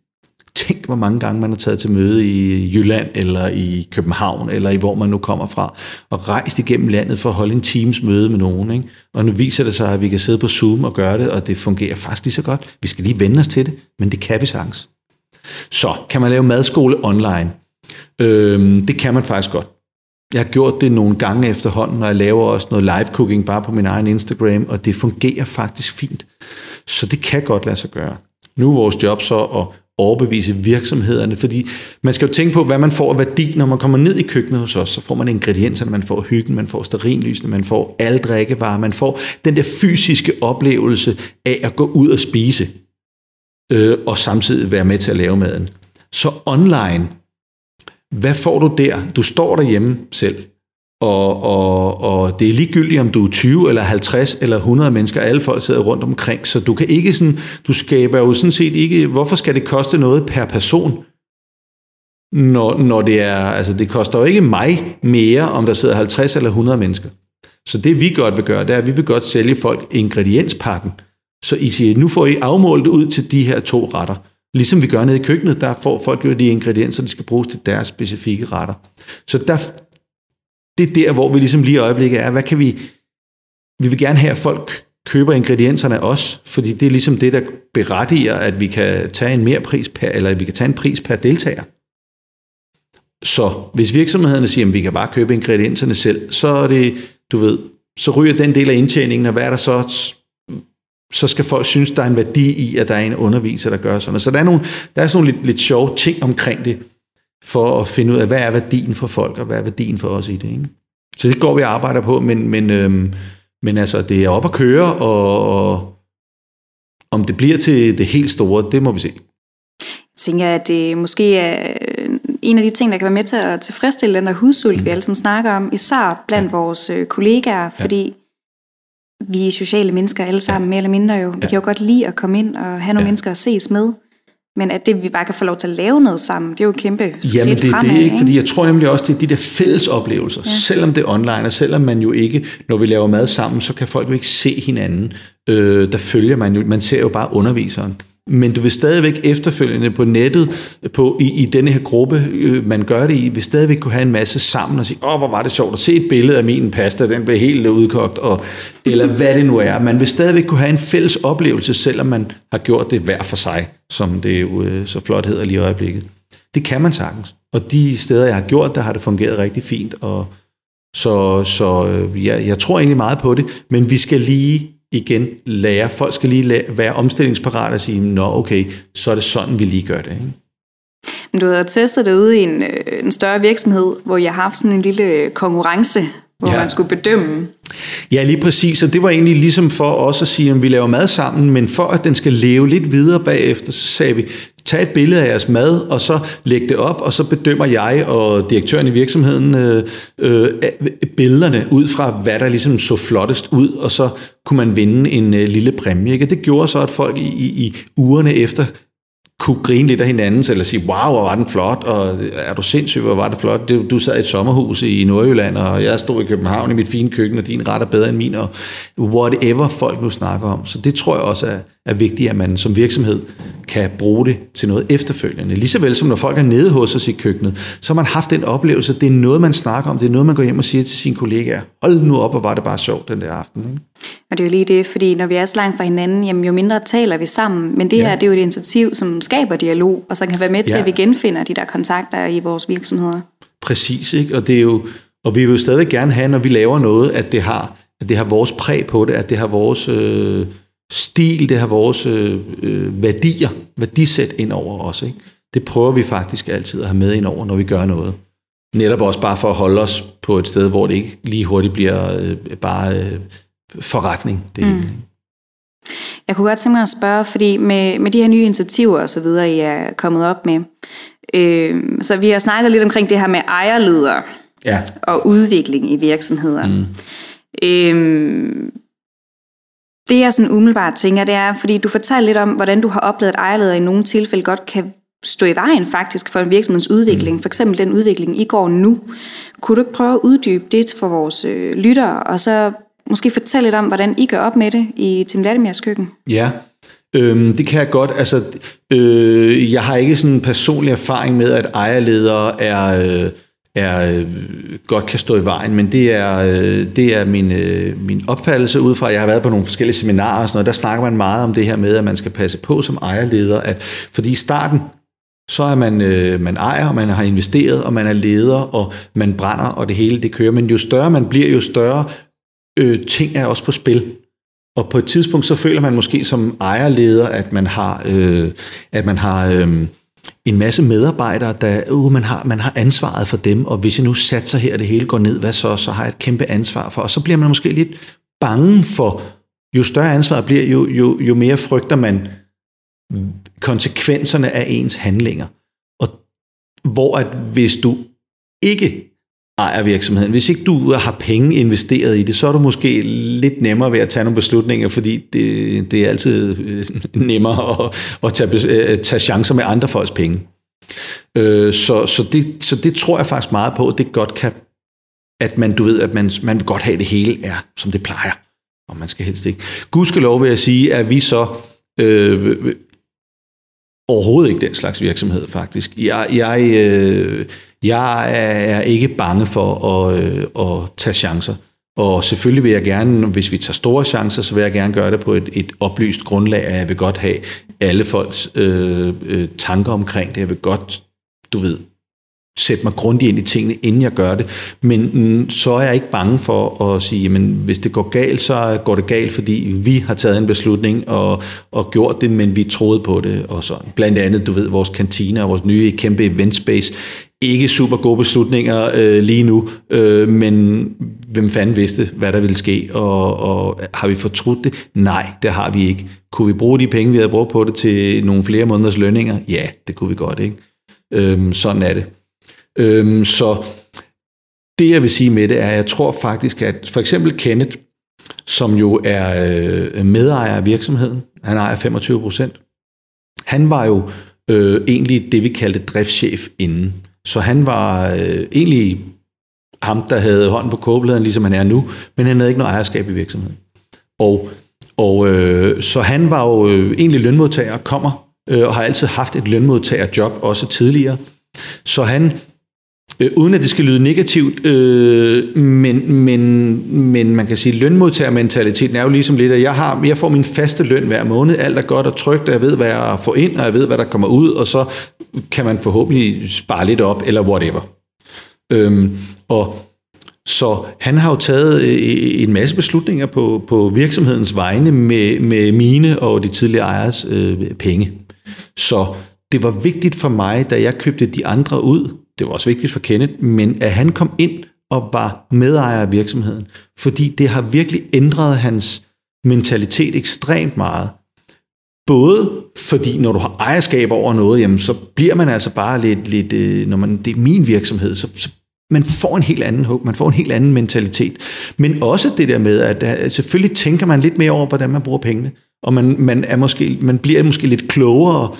Tænk, hvor mange gange man har taget til møde i Jylland, eller i København, eller i hvor man nu kommer fra, og rejst igennem landet for at holde en teams møde med nogen. Ikke? Og nu viser det sig, at vi kan sidde på Zoom og gøre det, og det fungerer faktisk lige så godt. Vi skal lige vende os til det, men det kan vi sagtens. Så kan man lave madskole online? Øhm, det kan man faktisk godt. Jeg har gjort det nogle gange efterhånden, og jeg laver også noget live cooking bare på min egen Instagram, og det fungerer faktisk fint. Så det kan godt lade sig gøre. Nu er vores job så at overbevise virksomhederne, fordi man skal jo tænke på, hvad man får af værdi, når man kommer ned i køkkenet hos os. Så får man ingredienserne, man får hyggen, man får sterinlysene, man får alle drikkevarer, man får den der fysiske oplevelse af at gå ud og spise, øh, og samtidig være med til at lave maden. Så online, hvad får du der? Du står derhjemme selv, og, og, og det er ligegyldigt, om du er 20 eller 50 eller 100 mennesker, alle folk sidder rundt omkring, så du kan ikke sådan, du skaber jo sådan set ikke, hvorfor skal det koste noget per person? Når, når det er, altså det koster jo ikke mig mere, om der sidder 50 eller 100 mennesker. Så det vi godt vil gøre, det er, at vi vil godt sælge folk ingredienspakken. Så I siger, nu får I afmålt ud til de her to retter. Ligesom vi gør nede i køkkenet, der får folk jo de ingredienser, de skal bruges til deres specifikke retter. Så der, det er der, hvor vi ligesom lige i øjeblikket er, hvad kan vi... Vi vil gerne have, at folk køber ingredienserne af os, fordi det er ligesom det, der berettiger, at vi kan tage en mere pris per, eller at vi kan tage en pris per deltager. Så hvis virksomhederne siger, at vi kan bare købe ingredienserne selv, så er det, du ved, så ryger den del af indtjeningen, og hvad er der så så skal folk synes, der er en værdi i, at der er en underviser, der gør sådan. Så der er, nogle, der er sådan nogle lidt, lidt sjove ting omkring det, for at finde ud af, hvad er værdien for folk, og hvad er værdien for os i det. Ikke? Så det går vi og arbejder på, men, men, øhm, men altså, det er op at køre, og, og om det bliver til det helt store, det må vi se. Jeg tænker, at det måske er øh, en af de ting, der kan være med til at tilfredsstille den der hudsult, mm. vi alle sammen snakker om, især blandt ja. vores øh, kollegaer, fordi vi er sociale mennesker alle sammen, ja. mere eller mindre jo. Vi ja. kan jo godt lide at komme ind og have nogle ja. mennesker at ses med. Men at det, vi bare kan få lov til at lave noget sammen, det er jo kæmpe skridt Jamen det, fremad, det er ikke, fordi jeg tror nemlig også, det er de der fælles oplevelser. Ja. Selvom det er online, og selvom man jo ikke, når vi laver mad sammen, så kan folk jo ikke se hinanden. Øh, der følger man jo, man ser jo bare underviseren men du vil stadigvæk efterfølgende på nettet, på, i, i denne her gruppe, øh, man gør det i, vil stadigvæk kunne have en masse sammen og sige, åh, hvor var det sjovt at se et billede af min pasta, den blev helt udkogt, og, eller hvad det nu er. Man vil stadigvæk kunne have en fælles oplevelse, selvom man har gjort det hver for sig, som det jo øh, så flot hedder lige i øjeblikket. Det kan man sagtens. Og de steder, jeg har gjort der har det fungeret rigtig fint, og så, så øh, jeg, jeg tror egentlig meget på det, men vi skal lige igen lære. Folk skal lige lære, være omstillingsparate og sige, nå okay, så er det sådan, vi lige gør det. Ikke? Men du har testet det ude i en, øh, en større virksomhed, hvor jeg har haft sådan en lille øh, konkurrence, hvor ja. man skulle bedømme. Ja, lige præcis, og det var egentlig ligesom for os at sige, at vi laver mad sammen, men for at den skal leve lidt videre bagefter, så sagde vi, tag et billede af jeres mad, og så læg det op, og så bedømmer jeg og direktøren i virksomheden øh, øh, billederne ud fra, hvad der ligesom så flottest ud, og så kunne man vinde en øh, lille præmie. Ikke? Det gjorde så, at folk i, i, i ugerne efter kunne grine lidt af hinanden, eller sige, wow, hvor var den flot, og er du sindssyg, hvor var det flot. Du, du sad i et sommerhus i Nordjylland, og jeg stod i København i mit fine køkken, og din ret er bedre end min, og whatever folk nu snakker om. Så det tror jeg også er, er vigtigt, at man som virksomhed kan bruge det til noget efterfølgende. Ligesåvel som når folk er nede hos os i køkkenet, så har man haft den oplevelse, det er noget, man snakker om, det er noget, man går hjem og siger til sine kollegaer. Hold nu op, og var det bare sjovt den der aften. Ikke? Og det er jo lige det, fordi når vi er så langt fra hinanden, jamen, jo mindre taler vi sammen. Men det ja. her, det er jo et initiativ, som skaber dialog, og så kan være med til, ja. at vi genfinder de der kontakter i vores virksomheder. Præcis, ikke? Og, det er jo, og vi vil jo stadig gerne have, når vi laver noget, at det har, at det har vores præg på det, at det har vores øh, stil, det har vores øh, øh, værdier, værdisæt ind over os. Ikke? Det prøver vi faktisk altid at have med ind over, når vi gør noget. Netop også bare for at holde os på et sted, hvor det ikke lige hurtigt bliver øh, bare øh, forretning. Det mm. Jeg kunne godt tænke mig at spørge, fordi med, med de her nye initiativer og så videre, I er kommet op med, øh, så vi har snakket lidt omkring det her med ejerledere ja. og udvikling i virksomheder. Mm. Øh, det jeg sådan umiddelbart tænker, det er, fordi du fortæller lidt om, hvordan du har oplevet, at ejerledere i nogle tilfælde godt kan stå i vejen faktisk for en virksomheds udvikling. Mm. For eksempel den udvikling, I går nu. Kunne du ikke prøve at uddybe det for vores øh, lyttere, og så måske fortælle lidt om, hvordan I gør op med det i Tim Latimers køkken? Ja, Øhm, det kan jeg godt. Altså, øh, jeg har ikke sådan en personlig erfaring med, at ejerledere er, øh, er øh, godt kan stå i vejen, men det er, øh, det er min, øh, min opfattelse ud fra, jeg har været på nogle forskellige seminarer og sådan noget, der snakker man meget om det her med, at man skal passe på som ejerleder, at, fordi i starten, så er man, øh, man ejer, og man har investeret, og man er leder, og man brænder, og det hele det kører. Men jo større man bliver, jo større øh, ting er også på spil. Og på et tidspunkt, så føler man måske som ejerleder, at man har, øh, at man har øh, en masse medarbejdere, der uh, man, har, man har ansvaret for dem, og hvis jeg nu satser her, og det hele går ned, hvad så? Så har jeg et kæmpe ansvar for. Og så bliver man måske lidt bange for, jo større ansvar bliver, jo, jo, jo mere frygter man konsekvenserne af ens handlinger. Og hvor at hvis du ikke ejer virksomheden. Hvis ikke du har penge investeret i det, så er du måske lidt nemmere ved at tage nogle beslutninger, fordi det, det er altid øh, nemmere at, at tage, øh, tage chancer med andre folks penge. Øh, så, så, det, så det tror jeg faktisk meget på, at det godt kan, at man, du ved, at man, man vil godt have, det hele er, som det plejer. Og man skal helst ikke. Gud skal lov vil jeg sige, at vi så øh, overhovedet ikke den slags virksomhed, faktisk. Jeg, jeg, øh, jeg er ikke bange for at, øh, at tage chancer. Og selvfølgelig vil jeg gerne, hvis vi tager store chancer, så vil jeg gerne gøre det på et, et oplyst grundlag, at jeg vil godt have alle folks øh, øh, tanker omkring det. Jeg vil godt, du ved, sætte mig grundigt ind i tingene, inden jeg gør det. Men mm, så er jeg ikke bange for at sige, jamen hvis det går galt, så går det galt, fordi vi har taget en beslutning og, og gjort det, men vi troede på det og sådan. Blandt andet, du ved, vores kantine og vores nye kæmpe event space. Ikke super gode beslutninger øh, lige nu, øh, men hvem fanden vidste, hvad der ville ske, og, og har vi fortrudt det? Nej, det har vi ikke. Kunne vi bruge de penge, vi havde brugt på det til nogle flere måneders lønninger? Ja, det kunne vi godt, ikke? Øh, sådan er det. Øhm, så det jeg vil sige med det er, at jeg tror faktisk, at for eksempel Kenneth, som jo er øh, medejer af virksomheden, han ejer 25 procent, han var jo øh, egentlig det, vi kaldte driftschef inden. Så han var øh, egentlig ham, der havde hånden på kåbeligheden, ligesom han er nu, men han havde ikke noget ejerskab i virksomheden. Og, og øh, så han var jo øh, egentlig lønmodtager, kommer øh, og har altid haft et lønmodtagerjob, også tidligere. Så han Øh, uden at det skal lyde negativt, øh, men, men, men man kan sige, at lønmodtagermentaliteten er jo ligesom lidt, at jeg, har, jeg får min faste løn hver måned, alt er godt og trygt, og jeg ved, hvad jeg får ind, og jeg ved, hvad der kommer ud, og så kan man forhåbentlig spare lidt op, eller whatever. Øhm, og så han har jo taget øh, øh en masse beslutninger på, på virksomhedens vegne med, med mine og de tidligere ejers øh, penge. Så det var vigtigt for mig, da jeg købte de andre ud, det var også vigtigt for Kenneth, men at han kom ind og var medejer af virksomheden, fordi det har virkelig ændret hans mentalitet ekstremt meget. Både fordi, når du har ejerskab over noget, jamen, så bliver man altså bare lidt, lidt øh, når man, det er min virksomhed, så, så man får en helt anden håb, man får en helt anden mentalitet. Men også det der med, at selvfølgelig tænker man lidt mere over, hvordan man bruger pengene, og man, man, er måske, man bliver måske lidt klogere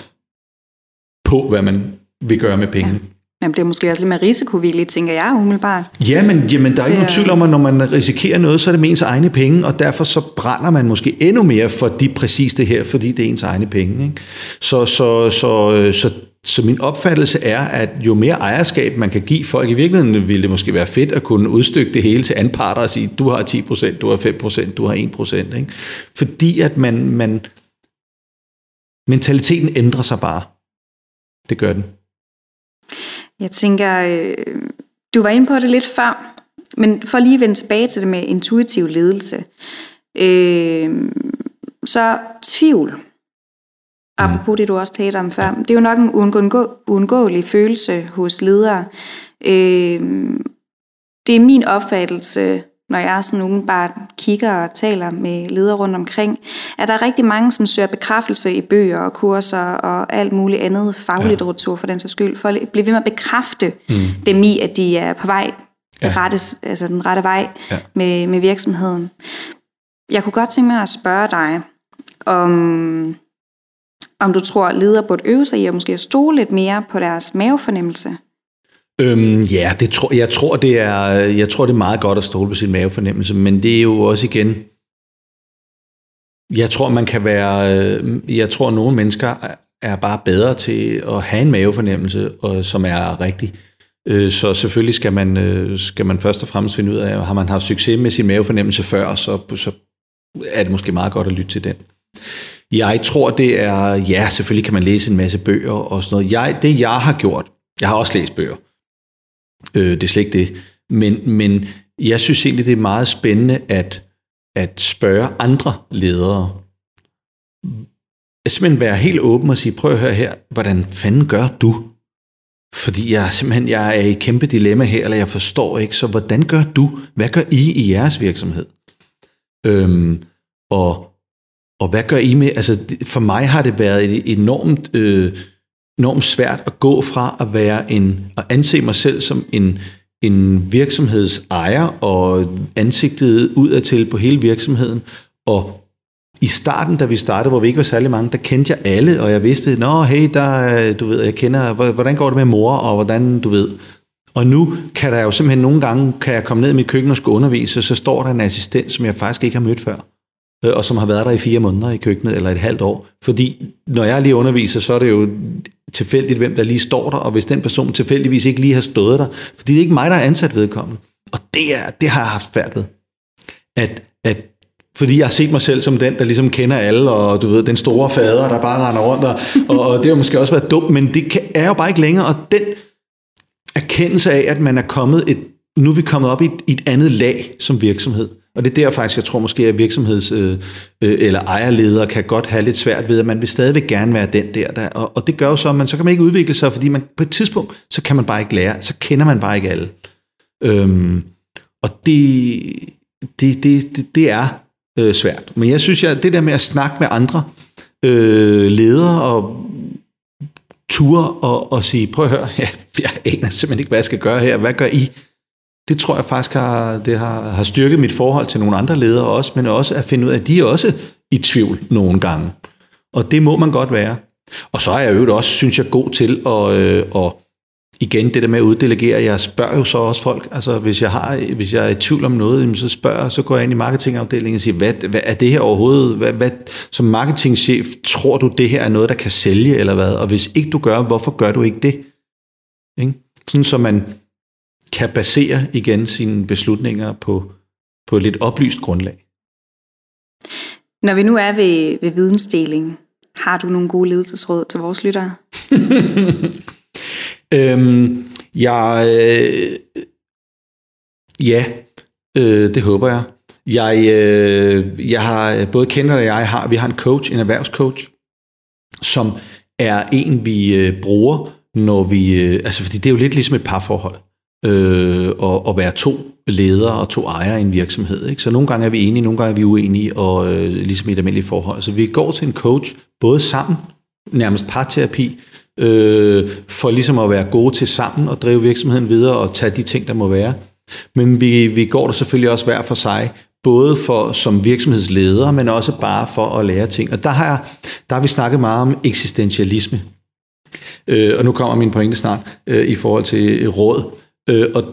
på, hvad man vil gøre med pengene. Ja. Men det er måske også lidt mere risikovilligt, tænker jeg umiddelbart. Ja, men jamen, der er ikke nogen tvivl om, at når man risikerer noget, så er det med ens egne penge, og derfor så brænder man måske endnu mere for de præcis det her, fordi det er ens egne penge. Ikke? Så, så, så, så, så min opfattelse er, at jo mere ejerskab man kan give folk, i virkeligheden ville det måske være fedt at kunne udstykke det hele til anparter og sige, du har 10%, du har 5%, du har 1%. Ikke? Fordi at man, man, mentaliteten ændrer sig bare. Det gør den. Jeg tænker, øh, du var inde på det lidt før, men for lige at vende tilbage til det med intuitiv ledelse. Øh, så tvivl, apropos det du også talte om før, det er jo nok en uundgå, uundgåelig følelse hos ledere. Øh, det er min opfattelse, når jeg sådan bare kigger og taler med ledere rundt omkring, at der er rigtig mange, som søger bekræftelse i bøger og kurser og alt muligt andet faglitteratur for den sags skyld, for at blive ved med at bekræfte mm. dem i, at de er på vej ja. det rette, altså den rette vej ja. med, med virksomheden. Jeg kunne godt tænke mig at spørge dig, om, om du tror, at ledere burde øve sig i at måske stole lidt mere på deres mavefornemmelse Øhm, ja, det tror, jeg, tror, det er, jeg tror, det er meget godt at stole på sin mavefornemmelse, men det er jo også igen, jeg tror, man kan være, øh, jeg tror, at nogle mennesker er bare bedre til at have en mavefornemmelse, og, som er rigtig. Øh, så selvfølgelig skal man, øh, skal man først og fremmest finde ud af, har man haft succes med sin mavefornemmelse før, så, så er det måske meget godt at lytte til den. Jeg tror, det er, ja, selvfølgelig kan man læse en masse bøger og sådan noget. Jeg, det jeg har gjort, jeg har også læst bøger, Øh, det er slet ikke det. Men, men jeg synes egentlig, det er meget spændende at, at spørge andre ledere. At simpelthen være helt åben og sige, prøv at høre her, hvordan fanden gør du? Fordi jeg simpelthen jeg er i kæmpe dilemma her, eller jeg forstår ikke, så hvordan gør du? Hvad gør I i jeres virksomhed? Øhm, og, og hvad gør I med? Altså, for mig har det været et enormt øh, enormt svært at gå fra at være en, at anse mig selv som en, en virksomhedsejer og ansigtet udadtil på hele virksomheden. Og i starten, da vi startede, hvor vi ikke var særlig mange, der kendte jeg alle, og jeg vidste, nå hey, der, du ved, jeg kender, hvordan går det med mor, og hvordan, du ved. Og nu kan der jo simpelthen nogle gange, kan jeg komme ned i mit køkken og skulle undervise, så står der en assistent, som jeg faktisk ikke har mødt før Øh, og som har været der i fire måneder i køkkenet, eller et halvt år. Fordi når jeg lige underviser, så er det jo tilfældigt, hvem der lige står der, og hvis den person tilfældigvis ikke lige har stået der, fordi det er ikke mig, der er ansat vedkommende. Og det, er, det har jeg haft færd ved. At, at, fordi jeg har set mig selv som den, der ligesom kender alle, og du ved, den store fader, der bare render rundt, og, og, og det har måske også været dumt, men det kan, er jo bare ikke længere, og den erkendelse af, at man er kommet et, nu er vi kommet op i et, i et andet lag som virksomhed, og det er der faktisk, jeg tror måske, at virksomheds- øh, øh, eller ejerledere kan godt have lidt svært ved, at man vil stadigvæk gerne være den der. der og, og det gør jo så, at man, så kan man ikke udvikle sig, fordi man på et tidspunkt, så kan man bare ikke lære, så kender man bare ikke alle. Øhm, og det, det, det, det, det er øh, svært. Men jeg synes, at det der med at snakke med andre øh, ledere og ture og, og sige, prøv at høre, ja, jeg aner simpelthen ikke, hvad jeg skal gøre her. Hvad gør I? Det tror jeg faktisk har, det har, har styrket mit forhold til nogle andre ledere også, men også at finde ud af, at de er også i tvivl nogle gange. Og det må man godt være. Og så er jeg jo også, synes jeg, god til at, øh, at igen det der med at uddelegere, jeg spørger jo så også folk, altså hvis jeg, har, hvis jeg er i tvivl om noget, så spørger så går jeg ind i marketingafdelingen og siger, hvad, hvad er det her overhovedet, hvad, hvad, som marketingchef, tror du det her er noget, der kan sælge eller hvad, og hvis ikke du gør, hvorfor gør du ikke det? Ikke? Sådan så man kan basere igen sine beslutninger på, på et lidt oplyst grundlag. Når vi nu er ved, ved vidensdeling, har du nogle gode ledelsesråd til vores lyttere? øhm, jeg, øh, ja, øh, det håber jeg. Jeg, øh, jeg har, både kender og jeg har, vi har en coach, en erhvervscoach, som er en, vi øh, bruger, når vi, øh, altså fordi det er jo lidt ligesom et parforhold øh, og, og være to ledere og to ejere i en virksomhed. Ikke? Så nogle gange er vi enige, nogle gange er vi uenige, og øh, ligesom i et almindeligt forhold. Så vi går til en coach, både sammen, nærmest parterapi, øh, for ligesom at være gode til sammen og drive virksomheden videre og tage de ting, der må være. Men vi, vi går der selvfølgelig også hver for sig, både for som virksomhedsleder, men også bare for at lære ting. Og der har, jeg, der har vi snakket meget om eksistentialisme. Øh, og nu kommer min pointe snart øh, i forhold til råd. Øh, og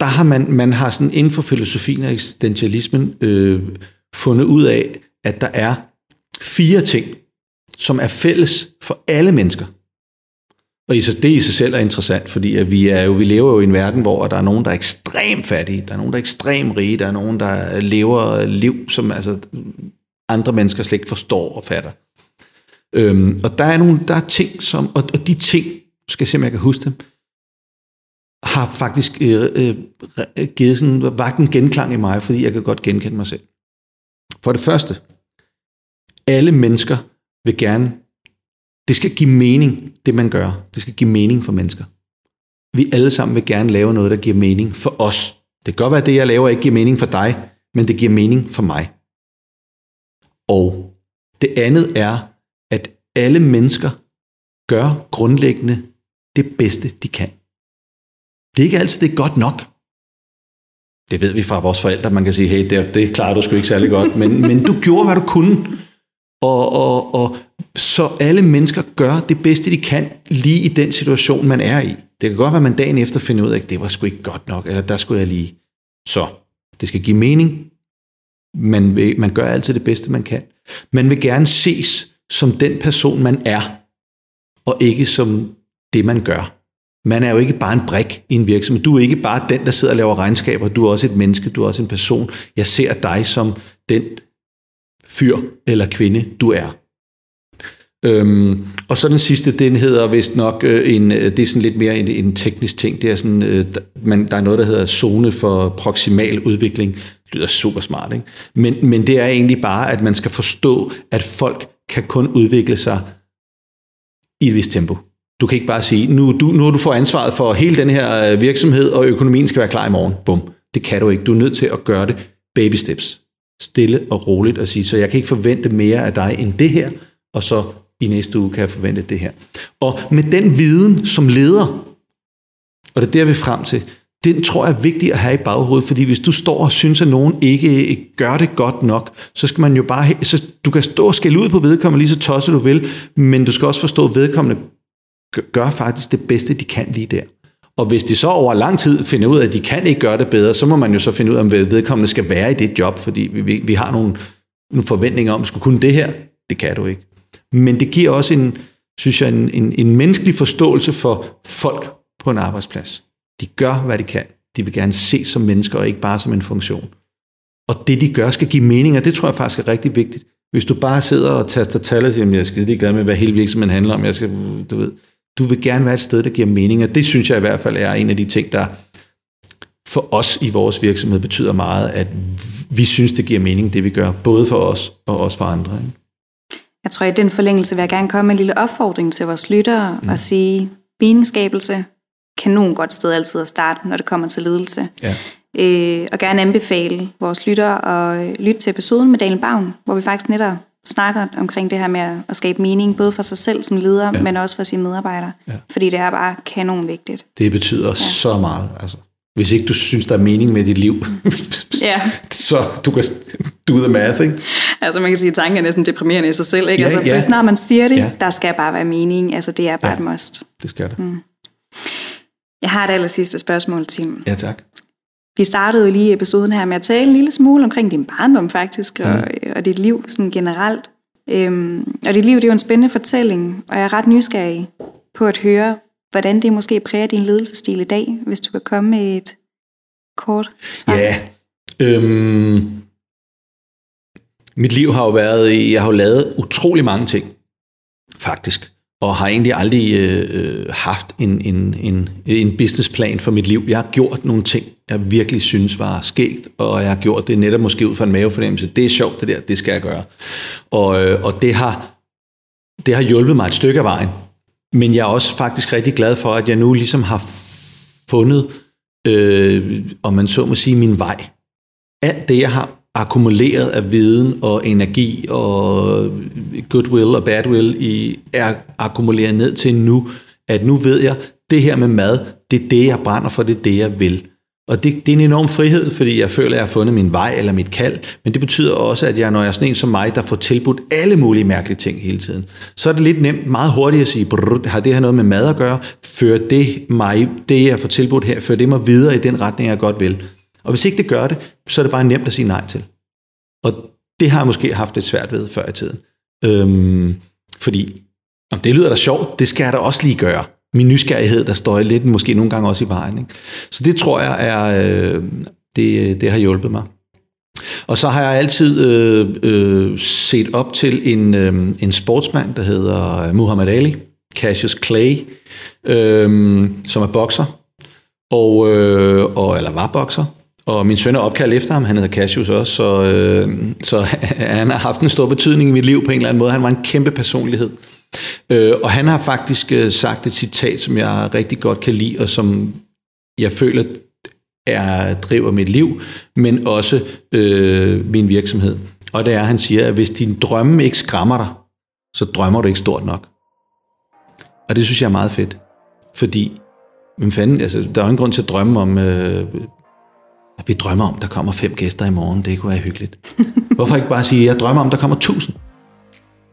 der har man, man har sådan inden for filosofien og eksistentialismen øh, fundet ud af, at der er fire ting, som er fælles for alle mennesker. Og det i sig selv er interessant, fordi at vi, er jo, vi lever jo i en verden, hvor der er nogen, der er ekstremt fattige, der er nogen, der er ekstremt rige, der er nogen, der lever liv, som altså, andre mennesker slet ikke forstår og fatter. Øhm, og der er nogle der er ting, som, og, og de ting, skal jeg se, om jeg kan huske dem, har faktisk øh, øh, givet sådan, vagt en genklang i mig, fordi jeg kan godt genkende mig selv. For det første, alle mennesker vil gerne, det skal give mening, det man gør. Det skal give mening for mennesker. Vi alle sammen vil gerne lave noget, der giver mening for os. Det kan godt være, at det, jeg laver, ikke giver mening for dig, men det giver mening for mig. Og det andet er, at alle mennesker gør grundlæggende det bedste, de kan. Det er ikke altid det er godt nok. Det ved vi fra vores forældre, man kan sige, hey, det, det klarer du sgu ikke særlig godt, men, men du gjorde, hvad du kunne. Og, og, og så alle mennesker gør det bedste, de kan, lige i den situation, man er i. Det kan godt være, at man dagen efter finder ud af, at det var sgu ikke godt nok, eller der skulle jeg lige. Så det skal give mening. Man, vil, man gør altid det bedste, man kan. Man vil gerne ses som den person, man er, og ikke som det, man gør. Man er jo ikke bare en brik i en virksomhed. Du er ikke bare den, der sidder og laver regnskaber. Du er også et menneske, du er også en person. Jeg ser dig som den fyr eller kvinde, du er. Øhm, og så den sidste, den hedder vist nok øh, en, øh, det er sådan lidt mere en, en teknisk ting. Det er sådan, øh, man, der er noget, der hedder zone for proximal udvikling. Det lyder super smart, ikke? Men, men det er egentlig bare, at man skal forstå, at folk kan kun udvikle sig i et vist tempo. Du kan ikke bare sige, nu, du, nu har du fået ansvaret for hele den her øh, virksomhed, og økonomien skal være klar i morgen. Bum. Det kan du ikke. Du er nødt til at gøre det baby steps. Stille og roligt og sige, så jeg kan ikke forvente mere af dig end det her, og så i næste uge kan jeg forvente det her. Og med den viden som leder, og det er der, vi er frem til, den tror jeg er vigtig at have i baghovedet, fordi hvis du står og synes, at nogen ikke gør det godt nok, så skal man jo bare, så du kan stå og skælde ud på vedkommende lige så tosset du vil, men du skal også forstå, at vedkommende gør faktisk det bedste, de kan lige der. Og hvis de så over lang tid finder ud af, at de kan ikke gøre det bedre, så må man jo så finde ud af, om vedkommende skal være i det job, fordi vi, vi har nogle, nogle forventninger om, at skulle kunne det her. Det kan du ikke. Men det giver også en, synes jeg, en, en, en menneskelig forståelse for folk på en arbejdsplads. De gør, hvad de kan. De vil gerne se som mennesker, og ikke bare som en funktion. Og det, de gør, skal give mening, og det tror jeg faktisk er rigtig vigtigt. Hvis du bare sidder og taster tal og siger, jeg er skide glad med, hvad hele virksomheden handler om, jeg skal, du ved, du vil gerne være et sted, der giver mening, og det synes jeg i hvert fald er en af de ting, der for os i vores virksomhed betyder meget, at vi synes, det giver mening, det vi gør, både for os og også for andre. Ikke? Jeg tror, i den forlængelse vil jeg gerne komme med en lille opfordring til vores lyttere mm. og sige, meningsskabelse kan nogen godt sted altid at starte, når det kommer til ledelse. Ja. Øh, og gerne anbefale vores lyttere at lytte til episoden med Daniel Bavn, hvor vi faktisk netop snakker omkring det her med at skabe mening, både for sig selv som leder, ja. men også for sine medarbejdere. Ja. Fordi det er bare kanon vigtigt. Det betyder ja. så meget. Altså. Hvis ikke du synes, der er mening med dit liv, ja. så du kan do the math, ikke? Altså man kan sige, at tanken er næsten deprimerende i sig selv, ikke? Ja, altså, ja. Hvis når man siger det, ja. der skal bare være mening. Altså det er bare ja. et must. Det skal det. Mm. Jeg har et aller sidste spørgsmål, Tim. Ja, tak. Vi startede jo lige episoden her med at tale en lille smule omkring din barndom faktisk, og, mm. og dit liv sådan generelt. Øhm, og dit liv, det er jo en spændende fortælling, og jeg er ret nysgerrig på at høre, hvordan det måske præger din ledelsesstil i dag, hvis du kan komme med et kort svar. Ja, øhm, mit liv har jo været, jeg har jo lavet utrolig mange ting, faktisk og har egentlig aldrig øh, øh, haft en, en, en, en businessplan for mit liv. Jeg har gjort nogle ting, jeg virkelig synes var skægt, og jeg har gjort det netop måske ud fra en mavefornemmelse. Det er sjovt det der, det skal jeg gøre. Og, øh, og det, har, det har hjulpet mig et stykke af vejen. Men jeg er også faktisk rigtig glad for, at jeg nu ligesom har fundet, øh, om man så må sige, min vej. Alt det, jeg har akkumuleret af viden og energi og goodwill og badwill i, er akkumuleret ned til nu, at nu ved jeg, det her med mad, det er det, jeg brænder for, det er det, jeg vil. Og det, det er en enorm frihed, fordi jeg føler, at jeg har fundet min vej eller mit kald, men det betyder også, at jeg, når jeg er sådan en som mig, der får tilbudt alle mulige mærkelige ting hele tiden, så er det lidt nemt, meget hurtigt at sige, har det her noget med mad at gøre? Fører det mig, det jeg får tilbudt her, fører det mig videre i den retning, jeg godt vil? Og hvis ikke det gør det, så er det bare nemt at sige nej til. Og det har jeg måske haft lidt svært ved før i tiden. Øhm, fordi, om det lyder da sjovt, det skal jeg da også lige gøre min nysgerrighed, der står lidt måske nogle gange også i vejen. Ikke? Så det tror jeg er, øh, det, det har hjulpet mig. Og så har jeg altid øh, øh, set op til en, øh, en sportsmand, der hedder Muhammad Ali, Cassius Clay, øh, som er bokser, og, øh, og, eller var bokser. Og min søn er opkaldt efter ham, han hedder Cassius også, så, øh, så han har haft en stor betydning i mit liv på en eller anden måde. Han var en kæmpe personlighed. Øh, og han har faktisk øh, sagt et citat, som jeg rigtig godt kan lide, og som jeg føler er driver mit liv, men også øh, min virksomhed. Og det er, at han siger, at hvis din drømme ikke skræmmer dig, så drømmer du ikke stort nok. Og det synes jeg er meget fedt. Fordi, men fanden, altså, der er ingen grund til at drømme om, øh, at vi drømmer om, der kommer fem gæster i morgen. Det kunne være hyggeligt. Hvorfor ikke bare sige, at jeg drømmer om, der kommer tusind?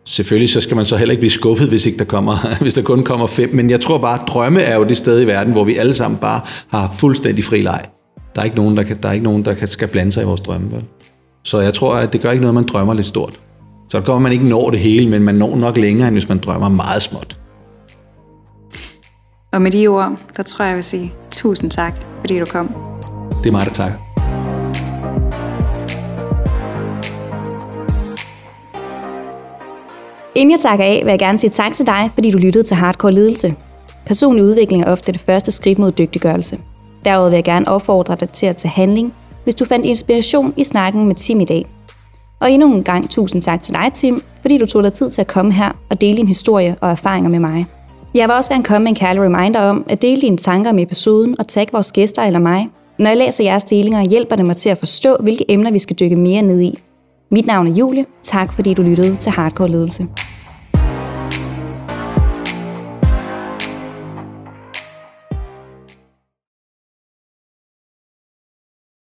Selvfølgelig så skal man så heller ikke blive skuffet, hvis, ikke der, kommer, hvis der kun kommer fem, men jeg tror bare, at drømme er jo det sted i verden, hvor vi alle sammen bare har fuldstændig fri leg. Der er ikke nogen, der, kan, der, er ikke nogen, der kan, skal blande sig i vores drømme. Vel? Så jeg tror, at det gør ikke noget, man drømmer lidt stort. Så det kommer man ikke når det hele, men man når nok længere, end hvis man drømmer meget småt. Og med de ord, der tror jeg, jeg vil sige tusind tak, fordi du kom. Det er mig, der takker. Inden jeg takker af, vil jeg gerne sige tak til dig, fordi du lyttede til Hardcore Ledelse. Personlig udvikling er ofte det første skridt mod dygtiggørelse. Derudover vil jeg gerne opfordre dig til at tage handling, hvis du fandt inspiration i snakken med Tim i dag. Og endnu en gang tusind tak til dig, Tim, fordi du tog dig tid til at komme her og dele din historie og erfaringer med mig. Jeg vil også gerne komme med en kærlig reminder om at dele dine tanker med episoden og tag vores gæster eller mig. Når jeg læser jeres delinger, hjælper det mig til at forstå, hvilke emner vi skal dykke mere ned i. Mit navn er Julie. Tak fordi du lyttede til Hardcore Ledelse.